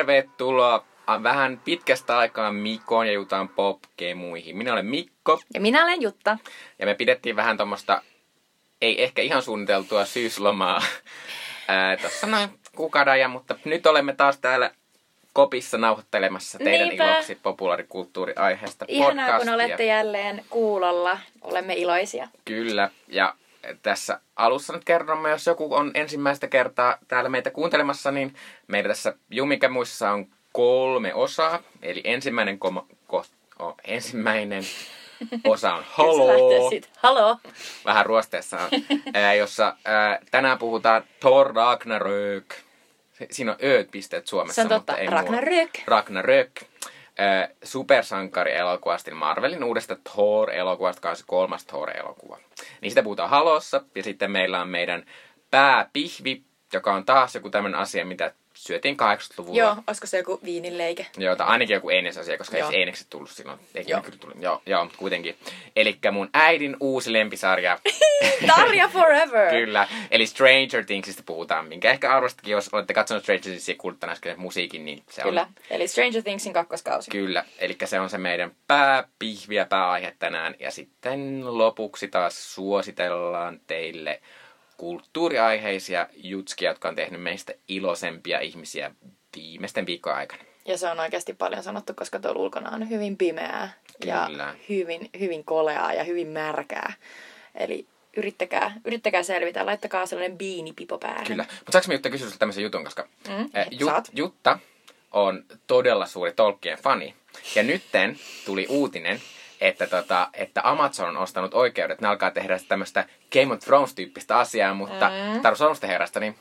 Tervetuloa vähän pitkästä aikaa Mikon ja Jutan popkemuihin. Minä olen Mikko Ja minä olen Jutta. ja me pidettiin vähän tuommoista, ei ehkä ihan suunniteltua syyslomaa tuossa noin kuukauden ajan, mutta nyt olemme taas täällä kopissa nauhoittelemassa teidän Niinpä. iloksi populaarikulttuuriaiheesta Ihanaa, kun olette jälleen kuulolla. Olemme iloisia. Kyllä, ja tässä alussa nyt kerromme, jos joku on ensimmäistä kertaa täällä meitä kuuntelemassa, niin meillä tässä Jumikemuissa on kolme osaa. Eli ensimmäinen, koma, ko, oh, ensimmäinen osa on Halo. Halo. vähän ruosteessa, on, ää, jossa ää, tänään puhutaan Thor Ragnarök. Si- Siinä on ööt pisteet Suomessa, Se on totta. mutta ei Ragnarök. Ragnarök. Ää, supersankari-elokuvasta, Marvelin uudesta Thor-elokuvasta, joka on se kolmas Thor-elokuva. Niin sitä puhutaan Halossa, ja sitten meillä on meidän pääpihvi, joka on taas joku tämmöinen asia, mitä syötiin 80-luvulla. Joo, olisiko se joku viininleike? Joo, tai ainakin joku Eines-asia, koska ei Joo. se Einekset tullut silloin. Eikä Joo. kyllä tullut. Joo, joo, mutta kuitenkin. Eli mun äidin uusi lempisarja. Tarja Forever! kyllä. Eli Stranger Thingsista puhutaan, minkä ehkä arvostakin, jos olette katsonut Stranger Thingsia äsken musiikin, niin se Kyllä. on... Eli Stranger Thingsin kakkoskausi. Kyllä, eli se on se meidän pääpihvi ja pääaihe tänään. Ja sitten lopuksi taas suositellaan teille kulttuuriaiheisia jutskia, jotka on tehnyt meistä iloisempia ihmisiä viimeisten viikkojen aikana. Ja se on oikeasti paljon sanottu, koska tuolla ulkona on hyvin pimeää. Ja Kyllä. hyvin, hyvin koleaa ja hyvin märkää. Eli yrittäkää, yrittäkää selvitä. Laittakaa sellainen biinipipo päälle. Kyllä. Mutta saanko me Jutta kysyä tämmöisen jutun, koska Mm, eh, saat. Jutta on todella suuri Tolkien fani. Ja nytten tuli uutinen, että, tota, että Amazon on ostanut oikeudet. Ne alkaa tehdä tämmöistä Game of Thrones-tyyppistä asiaa, mutta mm. Taru Solmusten herrasta, niin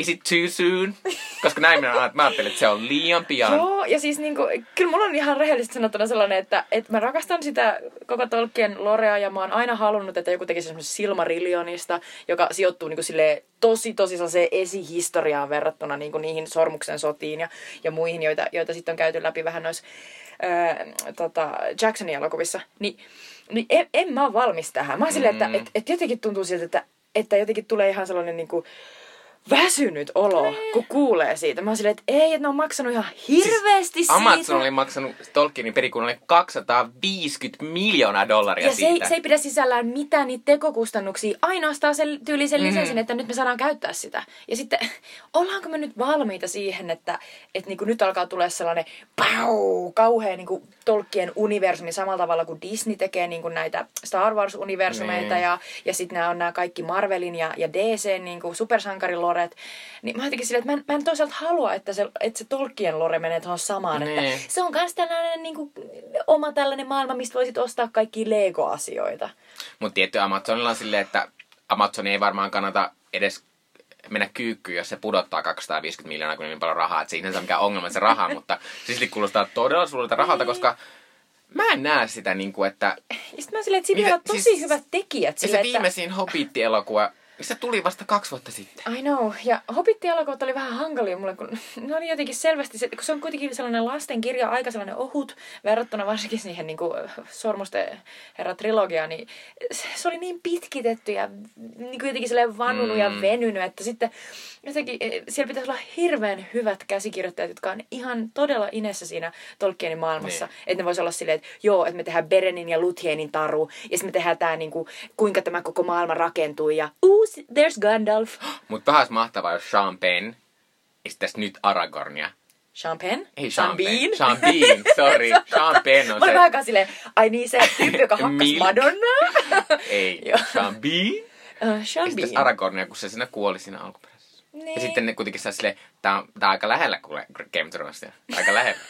is it too soon? Koska näin minä, mä ajattelin, että se on liian pian. Joo, ja siis niinku, kyllä mulla on ihan rehellisesti sanottuna sellainen, että, että mä rakastan sitä koko Tolkien lorea ja mä oon aina halunnut, että joku tekisi semmoisen Silmarillionista, joka sijoittuu niinku silleen tosi tosi sellaiseen esihistoriaan verrattuna niinku niihin Sormuksen sotiin ja, ja muihin, joita, joita sitten on käyty läpi vähän noissa tota, Jacksonin elokuvissa. Ni, niin en, en mä ole valmis tähän. Mä oon silleen, että Mm. et, et jotenkin tuntuu siltä, että, että jotenkin tulee ihan sellainen niinku, väsynyt olo, kun kuulee siitä. Mä oon silleen, että ei, että ne on maksanut ihan hirveästi siitä. Siis Amazon oli maksanut Tolkienin perikunnalle 250 miljoonaa dollaria ja se ei, siitä. se ei pidä sisällään mitään niitä tekokustannuksia, ainoastaan sen tyylisen Mhm. lisenssin, että nyt me saadaan käyttää sitä. Ja sitten, ollaanko me nyt valmiita siihen, että, että niinku nyt alkaa tulla sellainen pau, kauhea niinku Tolkien universumi samalla tavalla kuin Disney tekee niinku näitä Star Wars-universumeita Niin. ja, ja sitten nämä on nämä kaikki Marvelin ja, ja DC niinku supersankariloret. Niin mä jotenkin silleen, että mä en, mä en toisaalta halua, että se, että se Tolkien lore menee tuohon samaan. Niin. Että se on myös tällainen niinku, oma tällainen maailma, mistä voisit ostaa kaikki Lego-asioita. Mutta tietty Amazonilla on silleen, että Amazon ei varmaan kannata edes mennä kyykkyyn, jos se pudottaa 250 miljoonaa, kun on niin paljon rahaa. Että siinä ei ole mikään ongelma se raha, mutta se silti kuulostaa todella suurelta rahalta, koska mä en näe sitä niin kuin, että Ja sitten mä oon silleen, että siinä on tosi siis- hyvät tekijät. se, Silleen, se viimeisin Hobbit-elokuva, niin se tuli vasta kaksi vuotta sitten. I know. Ja Hobbit-elokuvat oli vähän hankalia mulle, kun ne oli jotenkin selvästi, se, kun se on kuitenkin sellainen lastenkirja, aika sellainen ohut, verrattuna varsinkin siihen niin kuin, Sormusten herra trilogiaan, niin se, se oli niin pitkitetty ja niin kuin jotenkin sellainen vannunut mm. ja venynyt, että sitten jotenkin eh, siellä pitäisi olla hirveän hyvät käsikirjoittajat, jotka on ihan todella inessä siinä Tolkienin maailmassa. Niin. Että ne voisi olla silleen, että joo, että me tehdään Berenin ja Luthienin taru, ja sitten me tehdään tämä, niin kuin, kuinka tämä koko maailma rakentuu, ja uusi, there's Gandalf. Mutta vähän mahtavaa, jos Sean Penn esittäisi nyt Aragornia. Sean Penn? Ei Sean Sean Bean? Sean Bean, sorry. Sean Penn on Mä se... vähän aikaa silleen, ai niin se tyyppi, joka hakkas. Madonnaa. Ei. Sean Bean. Uh, Sean Esittäisi Bean. Aragornia, kun se siinä kuoli siinä alkuperäisessä. Niin. Ja sitten ne kuitenkin saa silleen, tää on, tää on aika lähellä kuule Game Thronesia. Aika lähellä.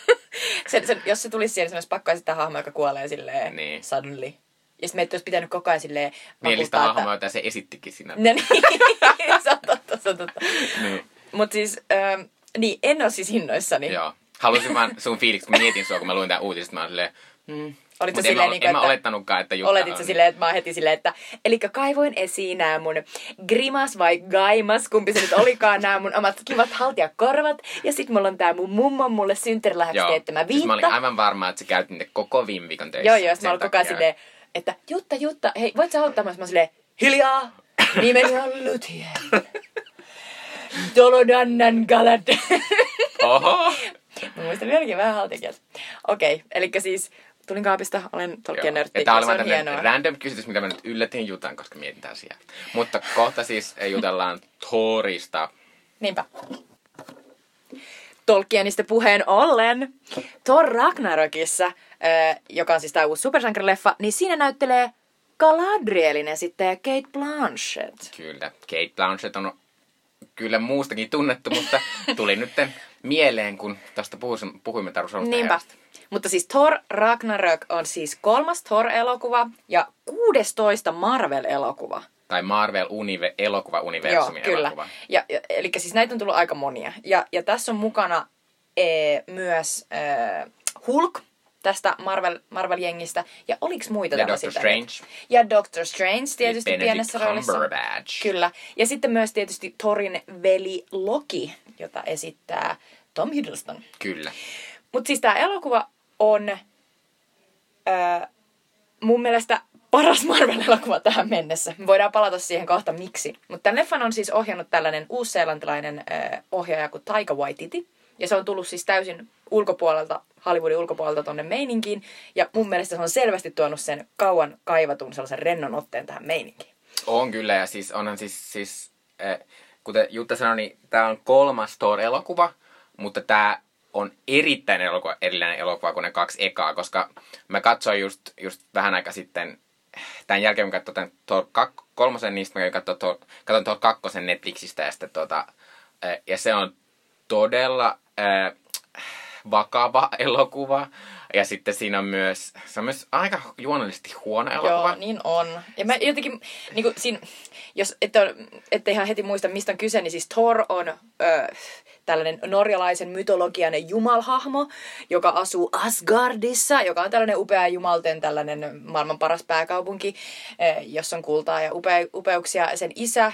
se, se, jos se tulisi siellä, niin se olisi pakko esittää hahmo, joka kuolee silleen Niin. suddenly. Ja sitten meitä olisi pitänyt koko ajan silleen Mielistä hahmoa, jota se esittikin siinä. No niin, se on totta, se on totta. Niin. Mutta siis, ähm, niin, en ole siis innoissani. Joo. Halusin vaan sun fiiliksi, kun mä mietin sua, kun mä luin tää uutista, mä olin silleen, hmm. Olit sä en, mä, silleen, niin en mä että, olettanutkaan, että Jutta Oletit sä silleen, että mä oon heti silleen, että eli kaivoin esiin nämä mun grimas vai gaimas, kumpi se nyt olikaan, nämä mun omat kivat haltijakorvat. Ja sit mulla on tää mun mummon mulle synttärilahjaksi teettämä Siis viitta. mä olin aivan varma, että sä käyt niitä koko viime viikon töissä. Joo, joo, mä olin koko ajan silleen, että Jutta, Jutta, hei, voit sä auttaa? Mä silleen, hiljaa, nimeni on Luthien. Dolodannan galad. Oho! Mä muistan vieläkin vähän haltikieltä. Okei, okay, eli siis tulin kaapista, olen Tolkien nörtti. Tää oli se vaan random kysymys, mitä mä nyt yllätin Jutan, koska mietin asiaa. Mutta kohta siis jutellaan Thorista. Niinpä. Tolkienista puheen ollen, Thor Ragnarokissa, joka on siis tämä uusi supersankarileffa, niin siinä näyttelee Galadrielin esittäjä Kate Blanchett. Kyllä, Kate Blanchett on kyllä muustakin tunnettu, mutta tuli nyt mieleen, kun tästä puhuimme, Taru Solsta Niinpä. Mutta siis Thor Ragnarök on siis kolmas Thor-elokuva ja 16 Marvel-elokuva. Tai Marvel unive, Joo, elokuva-universumin kyllä. elokuva. Ja, ja, eli siis näitä on tullut aika monia. Ja, ja tässä on mukana ee, myös ee, Hulk tästä Marvel, Marvel-jengistä. Ja oliks muita Ja Doctor? Strange. Ja Doctor Strange tietysti Benedict pienessä roolissa. Cumberbatch. Kyllä. Ja sitten myös tietysti Thorin veli Loki, jota esittää Tom Hiddleston. Kyllä. Mutta siis tämä elokuva on öö, mun mielestä paras Marvel-elokuva tähän mennessä. Me voidaan palata siihen kohta miksi. Mutta tämän leffan on siis ohjannut tällainen uusseelantilainen öö, ohjaaja kuin Taika Waititi. Ja se on tullut siis täysin ulkopuolelta, Hollywoodin ulkopuolelta tonne meininkiin. Ja mun mielestä se on selvästi tuonut sen kauan kaivatun sellaisen rennon otteen tähän meininkiin. On kyllä, ja siis onhan siis, siis äh, kuten Jutta sanoi, niin tämä on kolmas Thor-elokuva, mutta tämä on erittäin elokuva, erillinen elokuva kuin ne kaksi ekaa, koska mä katsoin just, just vähän aika sitten, tämän jälkeen mä katsoin Thor kak- kolmosen, niistä mä katsoin Thor, katsoin Thor kakkosen Netflixistä, ja, sitten, tota, ja se on todella äh, vakava elokuva, ja sitten siinä on myös, se on myös aika juonellisesti huono elokuva. Joo, niin on. Ja mä jotenkin, niin kuin siinä, jos ette, ette ihan heti muista, mistä on kyse, niin siis Thor on ö, tällainen norjalaisen mytologian jumalhahmo, joka asuu Asgardissa, joka on tällainen upea jumalten tällainen maailman paras pääkaupunki, ö, jossa on kultaa ja upea, upeuksia. Sen isä,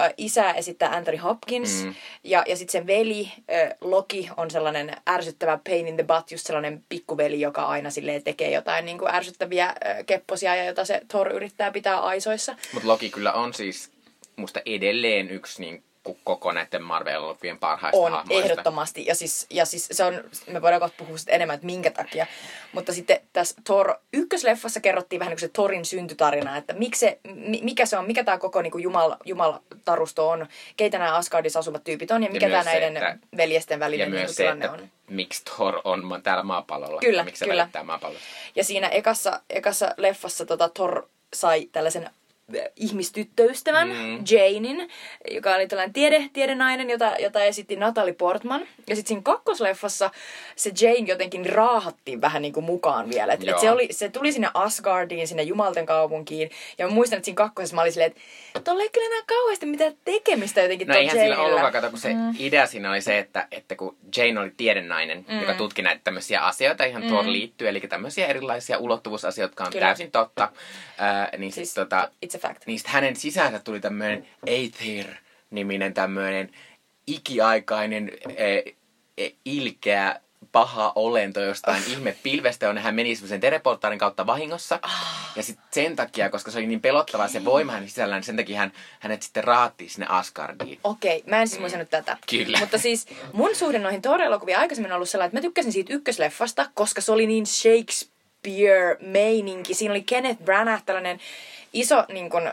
ö, isä esittää Anthony Hopkins Mm. ja, ja sitten sen veli ö, Loki on sellainen ärsyttävä pain in the butt, just sellainen pikkuveli, joka aina silleen tekee jotain niin kuin ärsyttäviä kepposia ja jota se Thor yrittää pitää aisoissa. Mutta Loki kyllä on siis musta edelleen yksi niin koko näiden Marvel-elokuvien parhaista On, hahmoista. ehdottomasti. Ja siis, ja siis se on, me voidaan kohta puhua sitten enemmän, että minkä takia. Mutta sitten tässä Thor ykkösleffassa kerrottiin vähän niin kuin se Thorin syntytarina, että miksi se, mi- mikä se on, mikä tämä koko niin kuin Jumal, Jumalatarusto on, keitä nämä Asgardissa asuvat tyypit on ja mikä tämä myös se, näiden että- veljesten Ja välinen niin myös kuin se, tilanne että on. miksi Thor on täällä maapallolla. Kyllä, ja miksi se kyllä. välittää maapallosta. Ja siinä ekassa, ekassa leffassa tota Thor sai tällaisen ihmistyttöystävän, Mm. Janein, joka oli tällainen tiede, tiedenainen, jota, jota esitti Natalie Portman. Ja sitten siinä kakkosleffassa se Jane jotenkin raahattiin vähän niin kuin mukaan vielä. Et, Joo. et se, oli, se tuli sinne Asgardiin, sinne Jumalten kaupunkiin. Ja mä muistan, että siinä kakkosessa mä olin silleen, että tuolla ei kyllä enää kauheasti mitään tekemistä jotenkin No ton eihän sillä ollutkaan, kato, kun se mm. idea siinä oli se, että, että kun Jane oli tiedennainen, mm. joka tutki näitä tämmöisiä asioita, ihan mm. Thor liittyy, eli tämmöisiä erilaisia ulottuvuusasioita, jotka on Kyllä. täysin totta, ää, niin Siis, siis, tota, it's a fact. sit hänen sisäänsä tuli tämmöinen Aether-niminen tämmöinen ikiaikainen e, e, ilkeä paha olento jostain ihme pilvestä, jonne hän meni semmoisen teleporttaarin kautta vahingossa. Ja sitten sen takia, koska se oli niin pelottavaa se voima hänen sisällään, niin sen takia hän, hänet sitten raattiin sinne Asgardiin. Okei, mä en siis muistanut tätä. Kyllä. Mutta siis mun suhde noihin Thor-elokuviin aikaisemmin on ollut sellainen, että mä tykkäsin siitä ykkösleffasta, koska se oli niin Shakespeare-meininki. Siinä oli Kenneth Branagh, tällainen iso niin kun,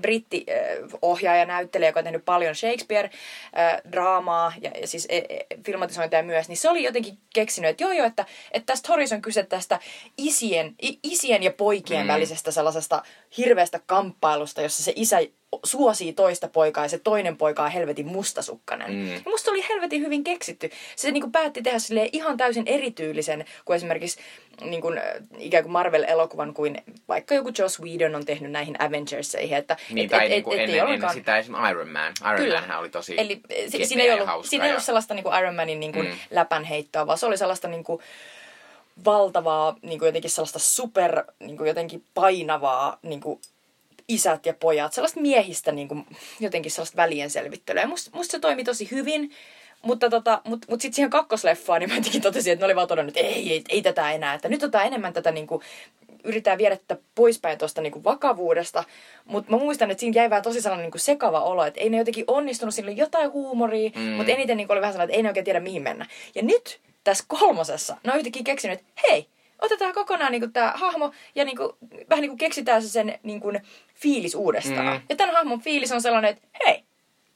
britti-ohjaaja, näyttelijä, joka on tehnyt paljon Shakespeare-draamaa ja, ja siis e, e, filmatisointeja myös, niin se oli jotenkin keksinyt, että joo joo, että, että tästä Thorissa on kyse tästä isien, isien ja poikien Mm. välisestä sellaisesta hirveästä kamppailusta, jossa se isä suosii toista poikaa ja se toinen poika on helvetin mustasukkainen. Mm. Ja musta oli helvetin hyvin keksitty. Se niinku päätti tehdä sille ihan täysin erityylisen kuin esimerkiksi niin kuin, ikään kuin Marvel-elokuvan kuin vaikka joku Joss Whedon on tehnyt näihin Avengerseihin. Että, Niin, et- tai et- niin kuin et- et ei ennen, ennen ollenkaan- sitä esimerkiksi Iron Man. Iron Kyllä. Manhän oli tosi Eli siinä ei ollut, siinä ei ollut sellaista niin kuin Iron Manin niin kuin mm. läpänheittoa, vaan se oli sellaista niin kuin valtavaa, niin kuin jotenkin sellaista super, niin kuin jotenkin painavaa niin kuin isät ja pojat, sellaista miehistä niin kuin, jotenkin sellaista välien selvittelyä. Ja musta, musta se toimi tosi hyvin, mutta tota, mut, mut sitten siihen kakkosleffaan, niin mä jotenkin totesin, että ne oli vaan todennut, että ei, ei, ei tätä enää, että nyt otetaan enemmän tätä niin kuin, yritetään viedä tätä poispäin tuosta niinku vakavuudesta. Mutta mä muistan, että siinä jäi vähän tosi sellainen niinku sekava olo, että ei ne jotenkin onnistunut, siinä oli jotain huumoria, mm. mutta eniten niinku oli vähän sellainen, että ei ne oikein tiedä mihin mennä. Ja nyt tässä kolmosessa ne on yhtäkkiä keksinyt, että hei, otetaan kokonaan niinku tämä hahmo ja niinku, vähän niinku keksitään se sen niinku, fiilis uudestaan. Mm. Ja tämän hahmon fiilis on sellainen, että hei,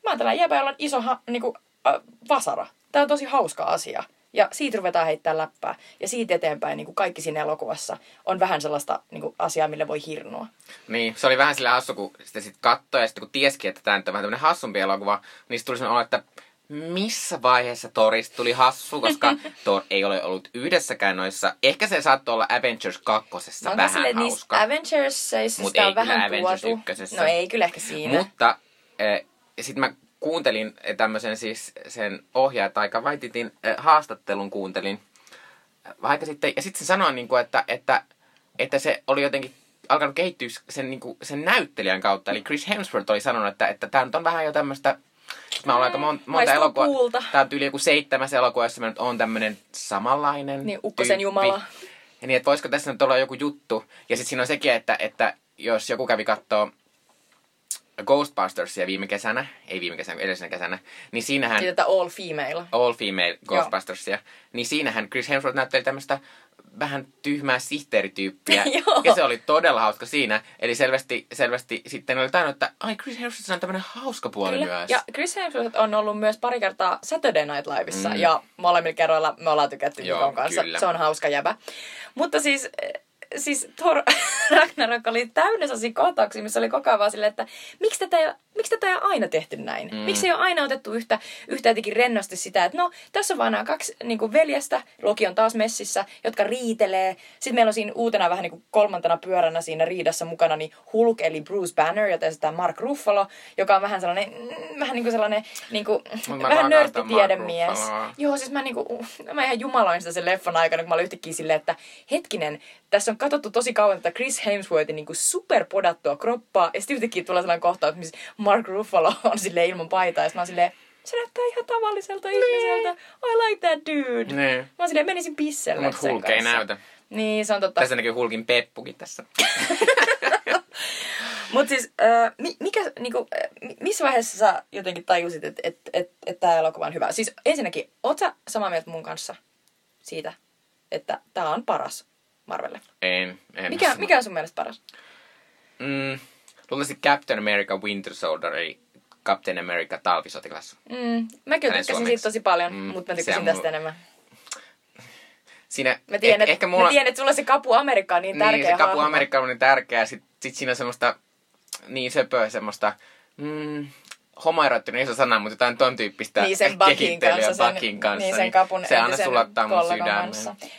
mä oon tällainen jäbä, jolla on iso ha, niinku, äh, vasara. Tämä on tosi hauska asia. Ja siitä ruvetaan heittää läppää. Ja siitä eteenpäin niin kuin kaikki siinä elokuvassa on vähän sellaista niin kuin, asiaa, millä voi hirnua. Niin, se oli vähän sillä hassu, kun sitä sit katsoi ja sitten kun tiesikin, että tämä on vähän tämmöinen hassumpi elokuva, niin sitten tuli sellainen olo, että missä vaiheessa Torista tuli hassu, koska Thor ei ole ollut yhdessäkään noissa. Ehkä se saattoi olla Avengers 2. Mä vähän silleen, että hauska. Avengersissa Mut ei on vähän kyllä Avengers tuotu. ykkösessä. No ei kyllä ehkä siinä. Mutta äh, sitten mä kuuntelin tämmöisen siis sen ohjaaja Vaititin äh, haastattelun kuuntelin aika sitten. Ja sitten se sanoi, niin kuin, että, että, että se oli jotenkin alkanut kehittyä sen, niin kuin, sen näyttelijän kautta. Eli Chris Hemsworth oli sanonut, että, että tämä nyt on vähän jo tämmöistä Mä olen aika mon, monta elokuvaa. puulta. Tää on yli joku seitsemäs elokuva, jossa mä nyt oon tämmönen samanlainen Niin, ukkosen tyyppi. jumala. Ja niin, että voisiko tässä nyt olla joku juttu. Ja sitten siinä on sekin, että, että jos joku kävi kattoo Ghostbustersia viime kesänä, ei viime kesänä, edellisenä kesänä, niin siinähän, Ja tätä all female. all female Ghostbustersia, niin siinähän Chris Hemsworth näytteli tämmöistä vähän tyhmää sihteerityyppiä. Joo. ja se oli todella hauska siinä. Eli selvästi, selvästi sitten oli tajunnut, että ai Chris Hemsworth on tämmöinen hauska puoli Kyllä. myös. Ja Chris Hemsworth on ollut myös pari kertaa Saturday Night Liveissa. Mm. Ja molemmilla kerroilla me ollaan tykätty Joo, Mikon kanssa. kyllä. Se on hauska jäbä. Mutta siis, siis Thor Ragnarok oli täynnä sellaisia kohtauksia, missä oli koko ajan vaan silleen, että miksi tätä, ei, miksi tätä ei ole aina tehty näin? Mm. Miksi ei ole aina otettu yhtä, yhtä jotenkin rennosti sitä, että no, tässä on vaan nämä kaksi niin kuin veljestä, Loki on taas messissä, jotka riitelee. Sitten meillä on siinä uutena vähän niin kuin kolmantena pyöränä siinä riidassa mukana niin Hulk eli Bruce Banner, jota esittää Mark Ruffalo, joka on vähän sellainen, mm, vähän niin kuin sellainen, niin kuin, mä vähän nörttitiedemies. Joo, siis mä, niinku, mä ihan jumaloin sitä sen leffan aikana, kun mä olin yhtäkkiä silleen, että hetkinen, tässä on katsottu tosi kauan tätä Chris Hemsworthin niinku superpodattua kroppaa, ja sitten yhtäkkiä tulee sellainen kohtaus, missä Mark Ruffalo on silleen ilman paitaa, ja mä oon silleen, se näyttää ihan tavalliselta ihmiseltä. I like that dude. Niin. Mä oon silleen, menisin pisselle Mut sen Hulk ei kanssa. näytä. Niin, se on totta. Tässä näkyy Hulkin peppukin tässä. Mutta siis, äh, mi- mikä, niinku, mi- missä vaiheessa sä jotenkin tajusit, että et, et, et tämä elokuva on hyvä? Siis ensinnäkin, oot sä samaa mieltä mun kanssa siitä, että tämä on paras Marvelle? En. en Mikä, mikä on sun mielestä paras? Mm, luultavasti Captain America Winter Soldier, eli Captain America talvisotilas. Mm, mäkin Hänen tykkäsin siitä tosi paljon, Mm, mutta mä tykkäsin tästä mulla- enemmän. Siinä, Mä tiedän, eh, että ehkä mulla, mä tiedän, että sulla se kapu Amerikka on niin tärkeä niin, se kapu hahmo. Amerikka on niin tärkeä. Sitten sit siinä on semmoista niin söpöä semmoista mm, homoerottinen iso sana, mutta jotain ton tyyppistä Niin sen Buckin kehittelyä kanssa, sen, Buckin kanssa. niin sen kapun se aina sulattaa mun sydämen.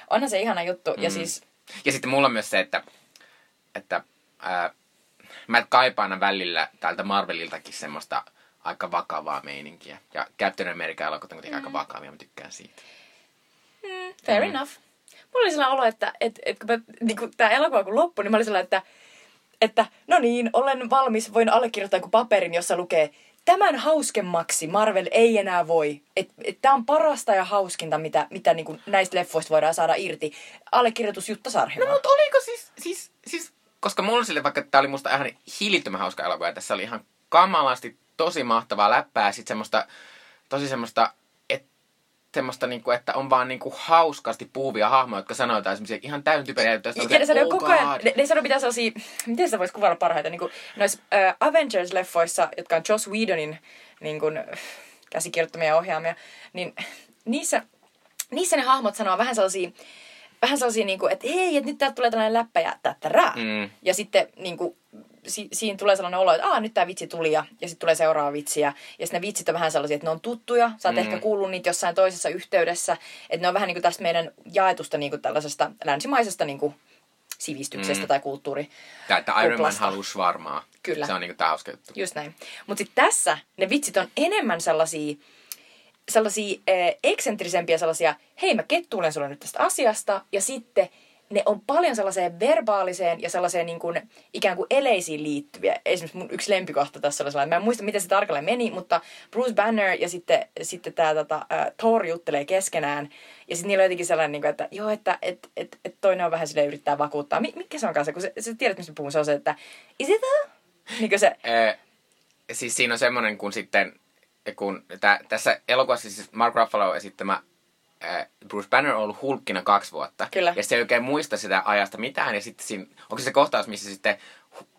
Onhan se ihana juttu. Mm. Ja siis, Ja sitten mulla on myös se, että, että ää, mä kaipaan välillä täältä Marveliltakin semmoista aika vakavaa meininkiä. Ja Captain America elokuvat on kuitenkin Mm. aika vakavia, mä tykkään siitä. mm, fair mm. enough. Mulla oli sellainen olo, että, että, että kun, mä, niin kun tämä elokuva kun loppui, niin mä olin sellainen, että, että no niin, olen valmis, voin allekirjoittaa joku paperin, jossa lukee tämän hauskemmaksi Marvel ei enää voi. Tämä on parasta ja hauskinta, mitä, mitä niin näistä leffoista voidaan saada irti. Allekirjoitus Jutta Sarhila. No mutta oliko siis, siis, siis koska mulla sille, vaikka tää oli musta ihan hillittömän hauska elokuva, tässä oli ihan kamalasti tosi mahtavaa läppää, sit semmoista, tosi semmoista, semmoista niinku, että on vaan niinku hauskasti puhuvia hahmoja, jotka sanoo jotain semmoisia ihan täysin typeriä juttuja. Ja, ne sanoo se, koko "Oh ajan, God." ne, ne sanoo pitää sellaisia, miten sitä voisi kuvailla parhaiten, niin kuin noissa äh, Avengers-leffoissa, jotka on Joss Whedonin niin kuin, äh, käsikirjoittamia ja ohjaamia, niin niissä, niissä ne hahmot sanoo vähän sellaisia, vähän sellaisia, niin kuin, että hei, että nyt täältä tulee tällainen läppä ja tättärää. Mm. Ja sitten niin kuin, si, siinä tulee sellainen olo, että Aa, nyt tämä vitsi tuli ja, ja sitten tulee seuraava vitsi. Ja, ja sitten ne vitsit on vähän sellaisia, että ne on tuttuja. Sä oot Mm. ehkä kuullut niitä jossain toisessa yhteydessä. Että ne on vähän niin kuin tästä meidän jaetusta niin kuin tällaisesta länsimaisesta niin kuin sivistyksestä Mm. tai kulttuuri. Tää, että Iron Man halusi varmaa. Kyllä. Se on niinku tää hauska juttu. Just näin. Mutta sitten tässä ne vitsit on enemmän sellaisia, sellaisia eh, eksentrisempiä sellaisia, hei mä kettuulen sulle nyt tästä asiasta, ja sitten ne on paljon sellaiseen verbaaliseen ja sellaiseen niin kuin, ikään kuin eleisiin liittyviä. Esimerkiksi mun yksi lempikohta tässä oli sellainen, mä en muista miten se tarkalleen meni, mutta Bruce Banner ja sitten, sitten tämä tota, uh, Thor juttelee keskenään. Ja sitten niillä on jotenkin sellainen, niin kuin, että joo, että et, et, et toinen on vähän sille yrittää vakuuttaa. Mikä se on kanssa, kun se, sä tiedät, mistä puhun, se on se, että is it a? Niin se... Siis siinä on semmoinen, kun sitten, kun tä, tässä elokuvassa siis Mark Ruffalo esittämä Bruce Banner on ollut hulkkina kaksi vuotta. Kyllä. Ja se ei oikein muista sitä ajasta mitään. Ja sitten siinä, onko se se kohtaus, missä sitten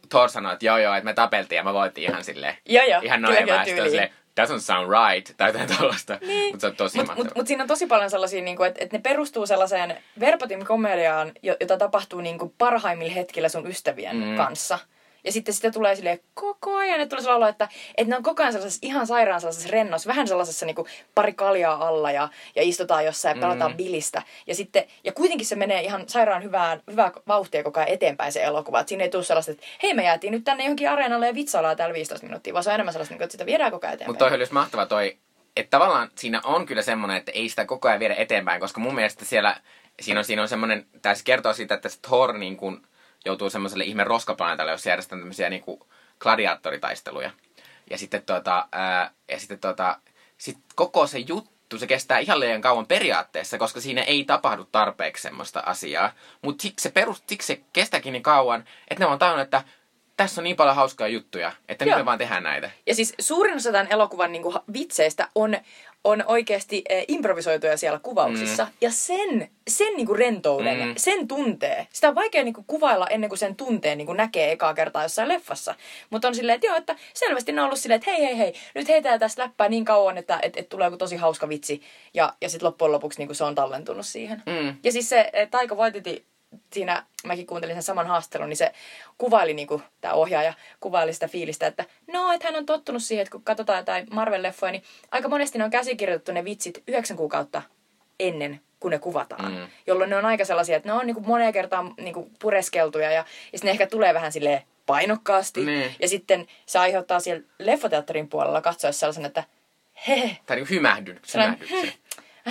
Thor sanoi, että joo joo, että me tapeltiin ja mä voitiin ihan silleen. joo, joo. Ihan noin silleen, doesn't sound right, tai jotain tällaista. Niin. Mutta se on tosi Mutta mut, mut siinä on tosi paljon sellaisia, niin kuin, että, että ne perustuu sellaiseen verbatim komediaan, jota tapahtuu niin kuin parhaimmilla hetkillä sun ystävien mm. kanssa. Ja sitten sitä tulee sille koko ajan, että tulee sellainen että, että ne on koko ajan sellaisessa ihan sairaan sellaisessa rennossa, vähän sellaisessa niin kuin pari kaljaa alla ja, ja istutaan jossain ja pelataan mm. bilistä. Ja, sitten, ja kuitenkin se menee ihan sairaan hyvää, hyvää vauhtia koko ajan eteenpäin se elokuva. Että siinä ei tule sellaista, että hei me jäätiin nyt tänne johonkin areenalle ja vitsaillaan täällä 15 minuuttia, vaan se on enemmän sellaista, että sitä viedään koko ajan eteenpäin. Mutta toi olisi mahtava toi, että tavallaan siinä on kyllä semmoinen, että ei sitä koko ajan viedä eteenpäin, koska mun mielestä siellä, siinä on, siinä on semmoinen, tässä kertoo siitä, että Thor niin kuin, joutuu semmoiselle ihme roskaplaneetalle, jos järjestetään tämmöisiä niinku gladiaattoritaisteluja. Ja sitten, tota, ää, ja sitten tota, sit koko se juttu, se kestää ihan liian kauan periaatteessa, koska siinä ei tapahdu tarpeeksi semmoista asiaa. Mutta siksi se, perust, siksi se kestääkin niin kauan, että ne on tajunnut, että tässä on niin paljon hauskaa juttuja, että nyt me vaan tehdään näitä. Ja siis suurin osa tämän elokuvan niin kuin, vitseistä on, on oikeasti eh, improvisoituja siellä kuvauksissa. Mm. Ja sen, sen niin kuin rentouden, mm. sen tuntee. Sitä on vaikea niin kuin, kuvailla ennen kuin sen tunteen niin kuin näkee ekaa kertaa jossain leffassa. Mutta on silleen, että joo, että selvästi ne on ollut silleen, että hei hei hei, nyt heitää tästä läppää niin kauan, että et, et tulee joku tosi hauska vitsi. Ja, ja sitten loppujen lopuksi niin kuin se on tallentunut siihen. Mm. Ja siis se eh, Taika Waititi siinä mäkin kuuntelin sen saman haastelun, niin se kuvaili, niin kuin, tämä ohjaaja kuvaili sitä fiilistä, että no, että hän on tottunut siihen, että kun katsotaan jotain Marvel-leffoja, niin aika monesti ne on käsikirjoitettu ne vitsit yhdeksän kuukautta ennen kun ne kuvataan. Mm. Jolloin ne on aika sellaisia, että ne on niin kuin moneen kertaan niin kuin pureskeltuja ja, ja sitten ne ehkä tulee vähän silleen painokkaasti. Niin. Ja sitten se aiheuttaa siellä leffoteatterin puolella katsoessa sellaisen, että he. Tai niin hymähdyn. hymähdyn.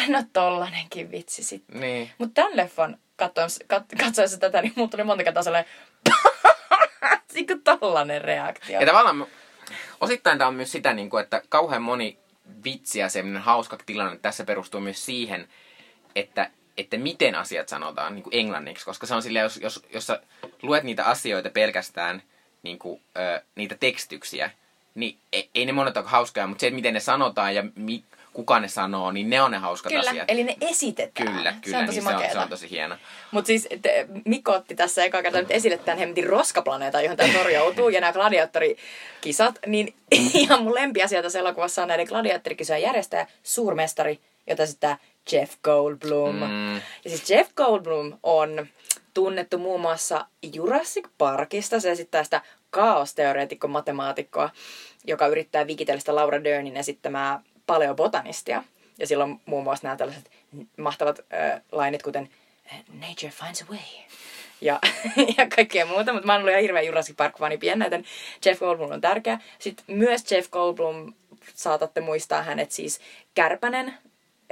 No tollanenkin vitsi sitten. Niin. Mutta tämän leffan katsoessa, katsoessa tätä, niin mulla tuli monta kertaa sellainen niin tollanen reaktio. Ja tavallaan osittain tämä on myös sitä, niin kuin, että kauhean moni vitsi ja semmoinen hauska tilanne tässä perustuu myös siihen, että, että miten asiat sanotaan niin kuin englanniksi. Koska se on silleen, jos, jos, jos sä luet niitä asioita pelkästään, niin kuin, ö, niitä tekstyksiä, niin ei, ei ne monet ole hauskoja, mutta se, että miten ne sanotaan ja mi, kuka ne sanoo, niin ne on ne hauskat kyllä, asiat. eli ne esitetään. Kyllä, kyllä, se on tosi niin se, on, se on tosi hieno. Mutta siis te, Mikko otti tässä eka kertaa nyt esille tämän hemmetin roskaplaneeta, johon tämä Tor joutuu, ja nämä gladiaattorikisat, niin ihan mun lempiasia tässä elokuvassa on näiden gladiaattorikisojen järjestäjä, suurmestari, jota sitten Jeff Goldblum. Mm. Ja siis Jeff Goldblum on tunnettu muun muassa Jurassic Parkista. Se esittää sitä kaosteoreetikko matemaatikkoa, joka yrittää vikitellä sitä Laura Dernin esittämää paleobotanistia. Ja silloin muun muassa nämä tällaiset mahtavat äh, lainit, kuten Nature finds a way. Ja, ja kaikkea muuta, mutta mä oon ollut ihan hirveä Jurassic Park-fani piennäytön. Jeff Goldblum on tärkeä. Sitten myös Jeff Goldblum, saatatte muistaa hänet siis Kärpänen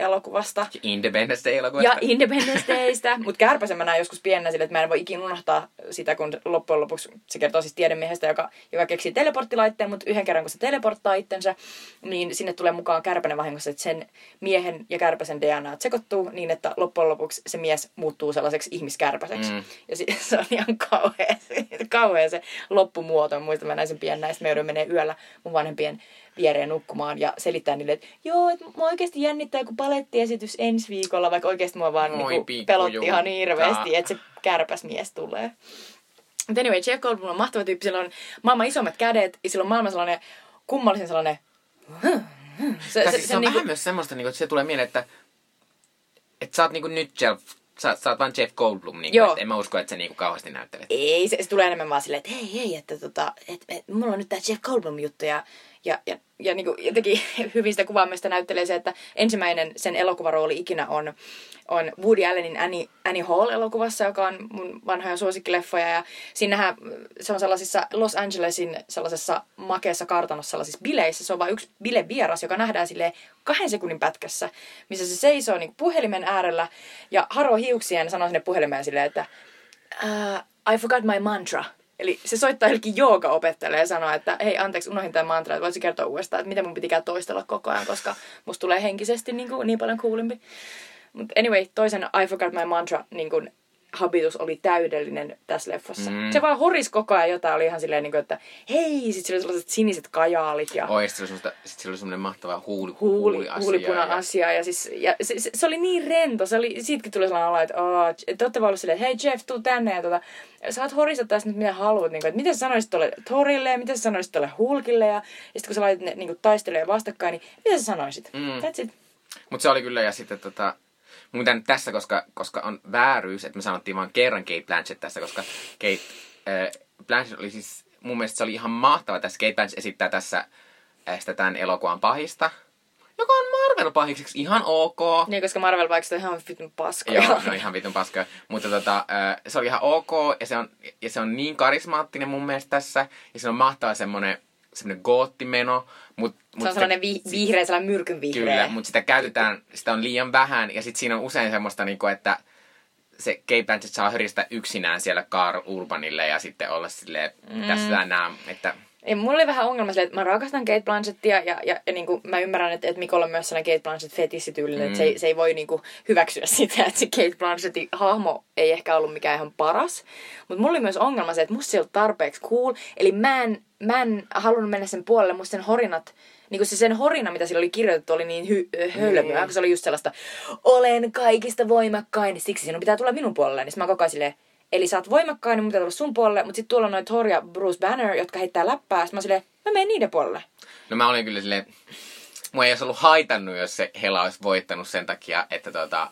elokuvasta. Ja Independence Day-elokuvasta. Ja Independence Daystä. Mutta kärpäsen mä näin joskus pienenä sille, että mä en voi ikinä unohtaa sitä, kun loppujen lopuksi se kertoo siis tiedemiehestä, joka, joka keksii teleporttilaitteen, mutta yhden kerran kun se teleporttaa itsensä, niin sinne tulee mukaan kärpänen vahingossa, että sen miehen ja kärpäsen DNA sekoittuu niin, että loppujen lopuksi se mies muuttuu sellaiseksi ihmiskärpäseksi. Mm. Ja si- se on ihan kauhea, kauhea se loppumuoto. Muistan, mä näin sen pienen näistä, me menee yöllä mun vanhempien viereen nukkumaan ja selittää niille, että joo, että mua oikeasti jännittää joku palettiesitys ensi viikolla, vaikka oikeasti mua vaan Moi, niinku pelotti ihan hirveästi, että se kärpäs mies tulee. Mutta anyway, Jeff Goldblum on mahtava tyyppi, sillä on maailman isommat kädet ja sillä on maailman sellainen kummallisen sellainen... Se, se, se, se on niinku... vähän myös semmoista, niinku, että se tulee mieleen, että, että sä oot niinku nyt Jeff sä, sä oot vaan Jeff Goldblum, niin kuin, en mä usko, että se niinku kauheasti näyttelet. Ei, se, se tulee enemmän vaan silleen, että hei, hei, että tota, et, et, mulla on nyt tää Jeff Goldblum juttu ja, Ja, ja, ja niin kuin jotenkin hyvin sitä kuvaamista näyttelee se, että ensimmäinen sen elokuvarooli ikinä on, on Woody Allenin Annie, Annie Hall-elokuvassa, joka on mun vanhoja suosikkileffoja. Ja siinähän se on sellaisissa Los Angelesin sellaisessa makeassa kartanossa sellaisissa bileissä. Se on vain yksi bilevieras, joka nähdään sille kahden sekunnin pätkässä, missä se seisoo niin puhelimen äärellä ja haroo hiuksien sanoo sinne puhelimeen silleen, että uh, I forgot my mantra. Eli se soittaa jollekin joogaopettajalle ja sanoo, että hei anteeksi, unohdin tämän mantra, että voisi kertoa uudestaan, että miten mun pitikään toistella koko ajan, koska musta tulee henkisesti niin, kuin, niin paljon kuulimpi. Mutta anyway, toisen I forgot my mantra niin kuin, habitus oli täydellinen tässä leffassa. Mm. Se vaan horis koko ajan jotain, oli ihan silleen, niin kuin, että hei, sit sillä oli sellaiset siniset kajaalit. Ja... Oi, sit sillä oli semmoinen mahtava huuli, huuli, huuli huulipuna ja... asia. Ja, siis, ja se, se, se, oli niin rento, se oli, siitäkin tuli sellainen olo, että oh, te olette vaan silleen, että hei Jeff, tuu tänne. Ja tota, saat horista tästä nyt mitä haluat. Niin kuin, että miten sä sanoisit tuolle Torille ja miten sä sanoisit tuolle Hulkille. Ja, ja sitten kun sä laitat ne niin taistelee vastakkain, niin mitä sä sanoisit? Mm. That's it. Mutta se oli kyllä, ja sitten tota, Mun tässä, koska, koska on vääryys, että me sanottiin vain kerran Kate Blanchett tässä, koska Kate äh, Blanchett oli siis, mun mielestä se oli ihan mahtava tässä. Kate Blanchett esittää tässä äh, sitä tämän elokuvan pahista, joka on Marvel-pahiksi ihan ok. Niin, koska Marvel-pahikset on ihan vitun paskoja. Joo, no ihan vitun paskoja. Mutta tota, äh, se oli ihan ok ja se, on, ja se on niin karismaattinen mun mielestä tässä. Ja se on mahtava semmonen semmoinen goottimeno. Mut, mut se on sellainen vi- vihreä, sellainen myrkyn vihreä. Kyllä, mutta sitä käytetään, sitä on liian vähän. Ja sitten siinä on usein semmoista, niinku, että se Kate Blanchett saa höristä yksinään siellä Carl Urbanille ja sitten olla silleen, mm. tässä nämä, että ei, mulla oli vähän ongelma sille, että mä rakastan Kate Blanchettia ja, ja, ja niin kuin mä ymmärrän, että, että Mikolla on myös sellainen Kate Blanchett fetissityylinen, mm. että se ei, se ei voi niin kuin hyväksyä sitä, että se Kate Blanchettin hahmo ei ehkä ollut mikään ihan paras. Mutta mulla oli myös ongelma se, että musta se ei ollut tarpeeksi cool, eli mä en, mä en halunnut mennä sen puolelle, musta sen horinat niin kuin se sen horina, mitä sillä oli kirjoitettu, oli niin hy- hölmöä, mm. kun se oli just sellaista, olen kaikista voimakkain, siksi sinun pitää tulla minun puolelle. Niin mä koko ajan silleen, Eli sä oot voimakkain, niin mun pitää tulla sun puolelle, mutta sitten tuolla on noin Thor ja Bruce Banner, jotka heittää läppää. Sitten mä silleen, mä menen niiden puolelle. No mä olin kyllä silleen, mua ei olisi ollut haitannut, jos se Hela olisi voittanut sen takia, että tota,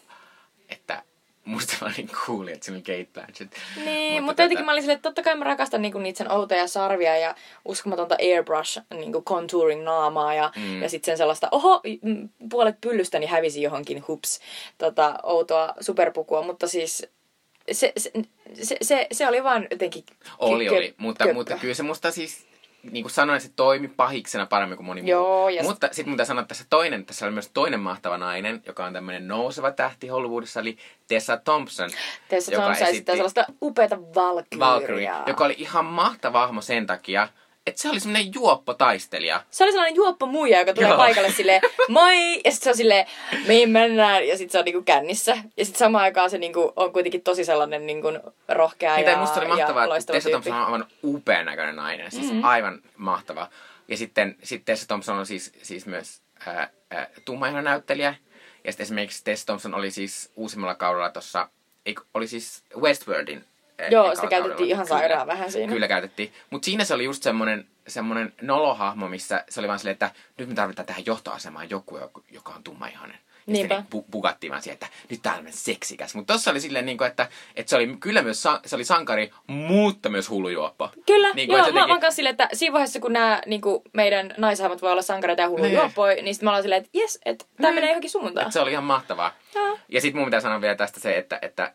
että musta vaan niin cool, että se oli Kate Blanchett. Niin, mutta, mutta jotenkin tota... mä olin silleen, että totta kai mä rakastan niinku niitä sen outoja sarvia ja uskomatonta airbrush niinku contouring naamaa ja, mm. ja sitten sen sellaista, oho, puolet pyllystäni hävisi johonkin, hups, tota, outoa superpukua, mutta siis se, se, se, se, se oli vaan jotenkin... Oli, kö, oli. Mutta, mutta kyllä se musta siis niin kuin sanoin, se toimi pahiksena paremmin kuin moni Joo, muu. Mutta sitten mitä sanoa tässä toinen, tässä oli myös toinen mahtava nainen, joka on tämmöinen nouseva tähti Hollywoodissa, eli Tessa Thompson. Tessa joka Thompson esitti sellaista upeata Valkyriaa. joka oli ihan mahtava hahmo sen takia, että se oli semmoinen juoppotaistelija. Se oli sellainen juoppo muija, joka tulee Joo. paikalle silleen, moi! Ja sitten se on silleen, mihin mennään? Ja sitten se on niinku kännissä. Ja sitten samaan aikaan se niinku on kuitenkin tosi sellainen niinku rohkea Niitä ja, musta oli mahtavaa, että Tessa Thompson on aivan upean näköinen nainen. Siis mm-hmm. aivan mahtava. Ja sitten, sitten Tessa Thompson on siis, siis myös ää, ää, näyttelijä. Ja sitten esimerkiksi Tessa Thompson oli siis uusimmalla kaudella tuossa, oli siis Westworldin Joo, sitä käytettiin ihan sairaan vähän siinä. Kyllä käytettiin. Mutta siinä se oli just semmoinen semmoinen nolohahmo, missä se oli vaan silleen, että nyt me tarvitaan tähän johtoasemaan joku, joka on tummaihainen. Ja Niinpä. sitten bu- bugattiin vaan siihen, että nyt tää on seksikäs. Mutta tossa oli silleen, niin kuin, että, että se oli kyllä myös se oli sankari, mutta myös hullujuoppo. Kyllä, niin kuin, joo, jotenkin... mä, mä kanssa silleen, että siinä vaiheessa kun nämä niin kuin meidän naishahmot voi olla sankareita ja hullujuoppoja, niin, niin sitten mä ollaan silleen, että jes, että tää niin. menee johonkin suuntaan. se oli ihan mahtavaa. Ja, ja sitten mun pitää sanoa vielä tästä se, että, että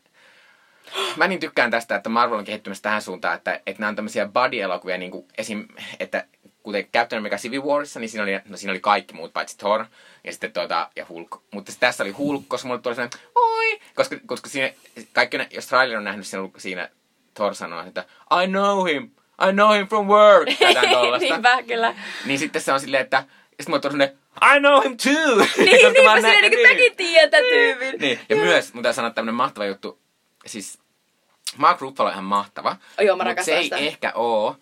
Mä niin tykkään tästä, että Marvel on kehittymässä tähän suuntaan, että, että nämä on tämmöisiä body-elokuvia, niin kuin esim, että kuten Captain America Civil Warissa, niin siinä oli, no siinä oli kaikki muut paitsi Thor ja sitten tuota, ja Hulk. Mutta tässä oli Hulk, koska mulle tuli sellainen, oi! Koska, koska siinä, kaikki ne, jos trailer on nähnyt siinä, siinä Thor sanoo, että I know him, I know him from work. Niinpä, kyllä. Niin sitten se on silleen, että sitten mulle tuli sellainen, I know him too! niin, niin, mä silleen, niin kuin mäkin tiedän tyypin. niin, ja myös, mutta sanoa tämmönen mahtava juttu, siis Mark Ruffalo on ihan mahtava. Oh, joo, mä mutta se ei sitä. ehkä oo,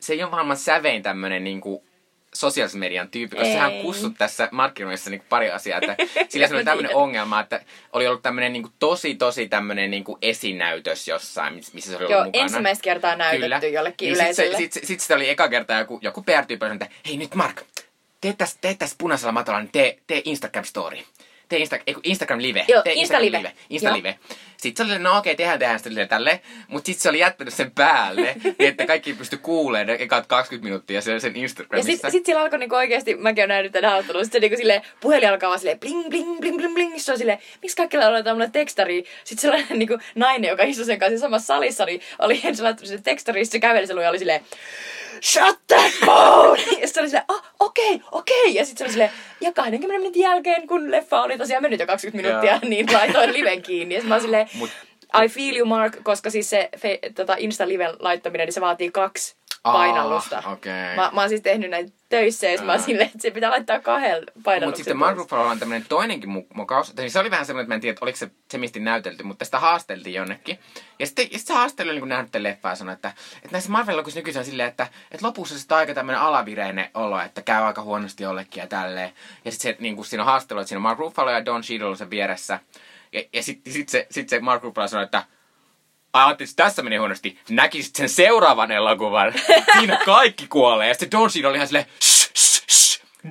se ei ole maailman sävein tämmönen niinku sosiaalisen median tyyppi, koska sehän kussut tässä markkinoissa niinku pari asiaa. Että sillä oli tämmöinen ongelma, että oli ollut tämmöinen niinku tosi tosi tämmöinen niinku esinäytös jossain, missä se oli Joo, ollut mukana. ensimmäistä kertaa näytetty Kyllä. jollekin niin yleisölle. Sitten sit, sit, sit oli eka kertaa joku, joku PR-tyyppi, että hei nyt Mark, tee tässä, tee tässä punaisella matolla, niin tee, tee Instagram-story. Tee Insta, Instagram live. Joo, tee Insta live. Insta live. Sitten se oli no okei, tehdään, tehdään sitä tälle. Mutta sitten se oli jättänyt sen päälle, niin että kaikki pysty kuulemaan ne ekat 20 minuuttia sen, sen Ja Instagramissa. sit, sit sillä alkoi niinku oikeesti, mäkin oon nähnyt tämän haastattelun, sit se niinku silleen, puhelin alkaa vaan silleen bling bling bling bling bling, se on silleen, miksi kaikki laitetaan mulle tekstari? Sit sellainen niinku nainen, joka istui sen kanssa samassa salissa, niin oli ensin laittanut sen tekstari, sit se käveli sen luo ja oli silleen, shut that phone! ja sit se oli silleen, ah, okei, okay, okei. Okay. Ja sit se oli silleen, ja 20 minuutin jälkeen, kun leffa oli tosiaan mennyt jo 20 minuuttia, Joo. niin laitoin liven kiinni. Ja sit mä oon silleen, Mut- I feel you Mark, koska siis se fe, tota Insta-liven laittaminen, niin se vaatii kaksi painallusta. okei. Mä, mä oon siis tehnyt näitä töissä ja mä oon silleen, että se pitää laittaa kahdella painalluksella. Mutta sitten Mark Ruffalolla on tämmöinen toinenkin mu- mukaus. Siis se oli vähän semmoinen, että mä en tiedä, että oliko se semisti näytelty, mutta sitä haasteltiin jonnekin. Ja sitten, ja sitten se haastelu oli niin nähnyt leffaa ja sanoi, että, että näissä Marvel-elokuvissa nykyisin on silleen, että, että lopussa se on aika tämmöinen alavireinen olo, että käy aika huonosti jollekin ja tälleen. Ja sitten se, niin kuin siinä on haastelu, että siinä on Mark Ruffalo ja Don Cheadle on sen vieressä. Ja, ja sitten sit se, sit se Mark Ruffalo sanoi, että ajattelin, että tässä meni huonosti. Näkisit sen seuraavan elokuvan. Siinä kaikki kuolee. Ja sitten Don Cheadle oli ihan silleen.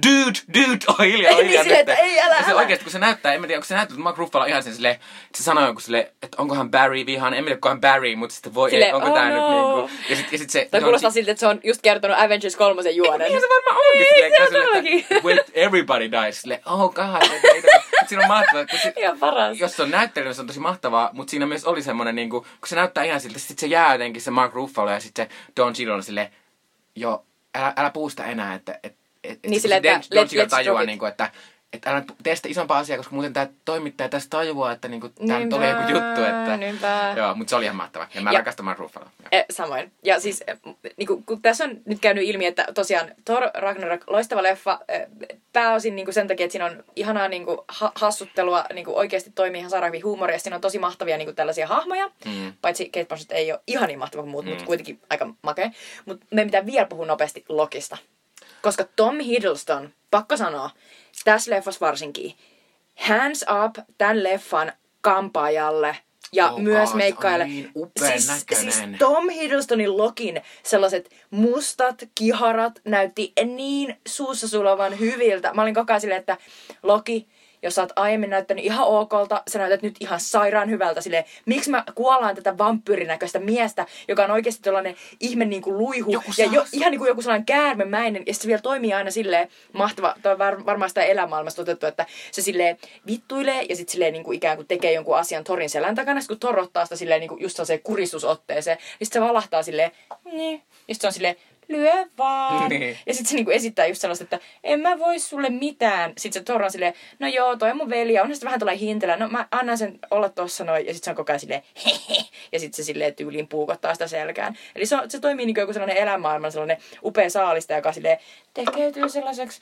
Dude, dude, oh hiljaa, Niin hiljaa. silleen, nyt. että ei, älä, ja se älä. oikeesti, kun se näyttää, en mä tiedä, onko se näyttää, että Mark Ruffalo ihan sen silleen, että se sanoo joku silleen, että onkohan Barry vihaan, en tiedä, onkohan Barry, mutta sitten voi, Silleen, ei, onko oh tää no. nyt niinku. Ja sit, ja sit se... Don kuulostaa siltä, että se on just kertonut Avengers 3 juonen. niin se varmaan onkin Ei, silleen, se on silleen, että when everybody dies, silleen, oh god, että ei että siinä on mahtavaa, kun se, Ihan paras. jos se on näyttely, se on tosi mahtavaa, mutta siinä myös oli semmoinen, niin kuin, kun se näyttää ihan siltä, sit se jää jotenkin se Mark Ruffalo ja sitten se Don Cheadle on silleen, joo, älä, älä puusta enää, että, et, et, Niin silleen, että Don let- let's it. niin kuin, että että älä tee sitä isompaa asiaa, koska muuten tämä toimittaja tästä tajuaa, että niinku, tämä nyt oli joku juttu. Että... Niinpä. Joo, mutta se oli ihan mahtava. Ja mä Ja- rakastan Mark Ruffalo. Eh, samoin. Ja siis, eh, niinku, kun tässä on nyt käynyt ilmi, että tosiaan Thor Ragnarok, loistava leffa, eh, pääosin niinku sen takia, että siinä on ihanaa niinku, ha- hassuttelua, niinku, oikeasti toimii ihan sairaan huumoria, ja siinä on tosi mahtavia niinku, tällaisia hahmoja, Mm. paitsi Kate Blanchett ei ole ihan niin mahtava kuin muut, mm. mutta kuitenkin aika makea. Mutta meidän pitää vielä puhua nopeasti Lokista. Koska Tom Hiddleston, pakko sanoa, tässä leffassa varsinkin, hands up tämän leffan kampaajalle ja Oh myös God, meikkaajalle. niin siis, näköinen. siis Tom Hiddlestonin Lokin sellaiset mustat kiharat näytti niin suussa sulavan hyviltä. Mä olin koko ajan silleen, että Loki, jos sä oot aiemmin näyttänyt ihan okolta, sä näytät nyt ihan sairaan hyvältä. Silleen, miksi mä kuollaan tätä vampyyrinäköistä miestä, joka on oikeasti tällainen ihme niin kuin luihu Joku ja jo, ihan niin kuin joku sellainen käärmemäinen. Ja se vielä toimii aina silleen mahtava, toi on var, varmaan sitä elämaailmassa otettu, että se silleen vittuilee ja sitten silleen niin kuin ikään kuin tekee jonkun asian Torin selän takana, sit kun Tor ottaa sitä silleen niin kuin just sellaiseen kuristusotteeseen, niin sit se valahtaa silleen, niin, ja sit se on silleen, lyö vaan. Niin. Ja sitten se niinku esittää just sellaista, että en mä voi sulle mitään. Sitten se Thor on silleen, no joo, toi on mun veli, ja onhan sitä vähän tulee hintelä. No mä annan sen olla tossa noin. Ja sitten se on koko ajan silleen, hehe. Ja sitten se silleen tyyliin puukottaa sitä selkään. Eli se, on, se toimii niinku joku sellainen elämaailman sellainen upea saalista, joka silleen tekeytyy sellaiseksi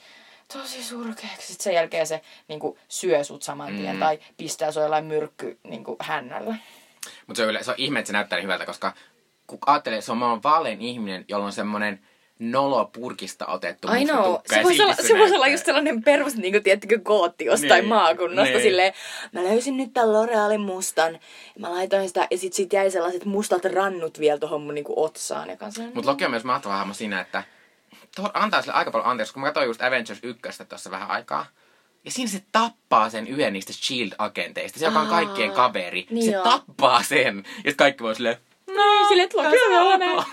tosi surkeaksi. Sitten sen jälkeen se niinku syö sut saman tien Mm. tai pistää sua jollain myrkky niinku hännällä. Mutta se, on yle- se on ihme, että se näyttää niin hyvältä, koska kun ajattelee, se on maailman vaalein ihminen, jolla on semmoinen nolo purkista otettu I musta know. tukka, Se voisi olla, se voisi olla just sellainen perus, niin kuin, tiettikö, kootti jostain Niin, maakunnasta. niin. Silleen, mä löysin nyt tämän L'Orealin mustan. Ja mä laitoin sitä, ja sit siitä jäi sellaiset mustat rannut vielä tuohon mun niin kuin, otsaan. Mutta Loki on myös mahtava hahmo siinä, että Thor antaa sille aika paljon anteeksi, kun mä katsoin just Avengers 1 tuossa vähän aikaa. Ja siinä se tappaa sen yhden niistä Shield-agenteista, se joka on kaikkien kaveri. niin se joo. tappaa sen. Ja sit kaikki voi silleen, No, silleen, että Loki Kyllä. on sellainen.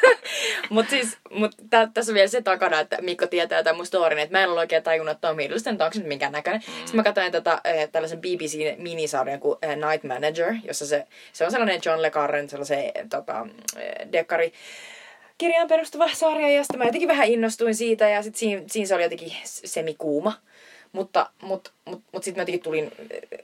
Mut siis, mut tä, tässä on vielä se takana, että Mikko tietää tämän mun storin, että mä en ole oikein tajunnut, että Tom Hiddleston, että onko se nyt minkään näköinen. Mm. Sitten mä katsoin tätä, äh, tällaisen BBC-minisarjan kuin äh, Night Manager, jossa se, se on sellainen John Le Carren, sellaisen äh, tota, äh, dekkari, kirjaan perustuva sarja ja sitten mä jotenkin vähän innostuin siitä ja sitten siinä, siinä se oli jotenkin semikuuma. Mutta mut, mut, mut sitten mä jotenkin tulin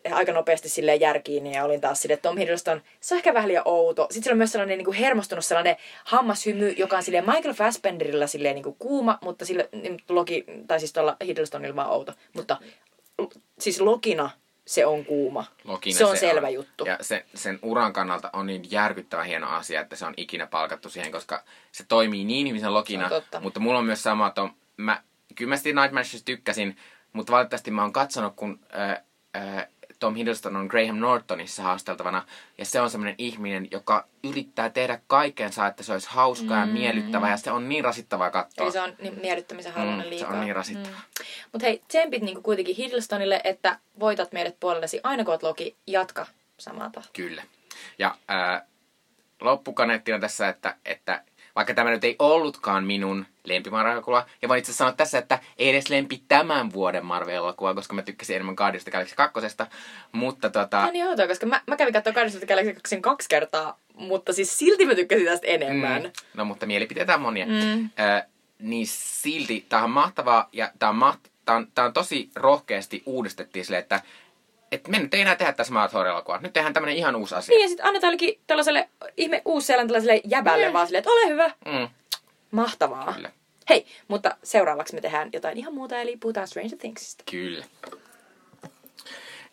eh, aika nopeasti silleen järkiin ja olin taas silleen, että Tom Hiddleston, se on ehkä vähän liian outo. Sitten sillä on myös sellainen niin kuin hermostunut sellainen hammashymy, joka on silleen Michael Fassbenderilla silleen niin kuin kuuma, mutta sillä niin Loki, tai siis tuolla Hiddlestonilla vaan outo. Mutta siis Lokina se on kuuma. Lokina se on selvä juttu. Ja se, sen uran kannalta on niin järkyttävä hieno asia, että se on ikinä palkattu siihen, koska se toimii niin hyvin sen Lokina. Se on. Mutta mulla on myös sama, että on, mä, kyllä mä sitä Night Managerista tykkäsin, mutta valitettavasti mä oon katsonut, kun äh, äh, Tom Hiddleston on Graham Nortonissa haasteltavana, ja se on semmoinen ihminen, joka yrittää tehdä kaikkensa, että se olisi hauskaa ja miellyttävää, ja se on niin rasittavaa katsoa. Eli se on niin miellyttämisen halunen Mm, se liikaa. on niin rasittavaa. Mutta hei, tsempit niinku kuitenkin Hiddlestonille, että voitat meidät puolellesi aina kun Loki, jatka samaa tahtia. Kyllä. Ja ää, loppukaneettina tässä, että, että vaikka tämä nyt ei ollutkaan minun lempi Marvel-elokuva, ja voin itse sanoa tässä, että ei edes lempi tämän vuoden Marvel-elokuva, koska mä tykkäsin enemmän Guardians of the Galaxy 2. Mutta tota... Tämä on niin outoa, koska mä, mä kävin katsomaan Guardians of the Galaxy 2 kaksi kertaa, mutta siis silti mä tykkäsin tästä enemmän. Mm, no mutta mielipiteitä on monia. Mm. Ö, niin silti tää on mahtavaa ja tää on, maht- tää on, tää on tosi rohkeasti uudistettiin sille, että et me nyt ei enää tehdä tässä Horror-elokuvaa. Nyt tehdään tämmönen ihan uusi asia. Niin, ja sitten annetaan jollekin tällaiselle ihme uusseelantilaiselle jäbälle Mm. vaan silleen, että ole hyvä. Mm, Mahtavaa. kyllä. Hei, mutta seuraavaksi me tehdään jotain ihan muuta, eli puhutaan Stranger Thingsista. Kyllä.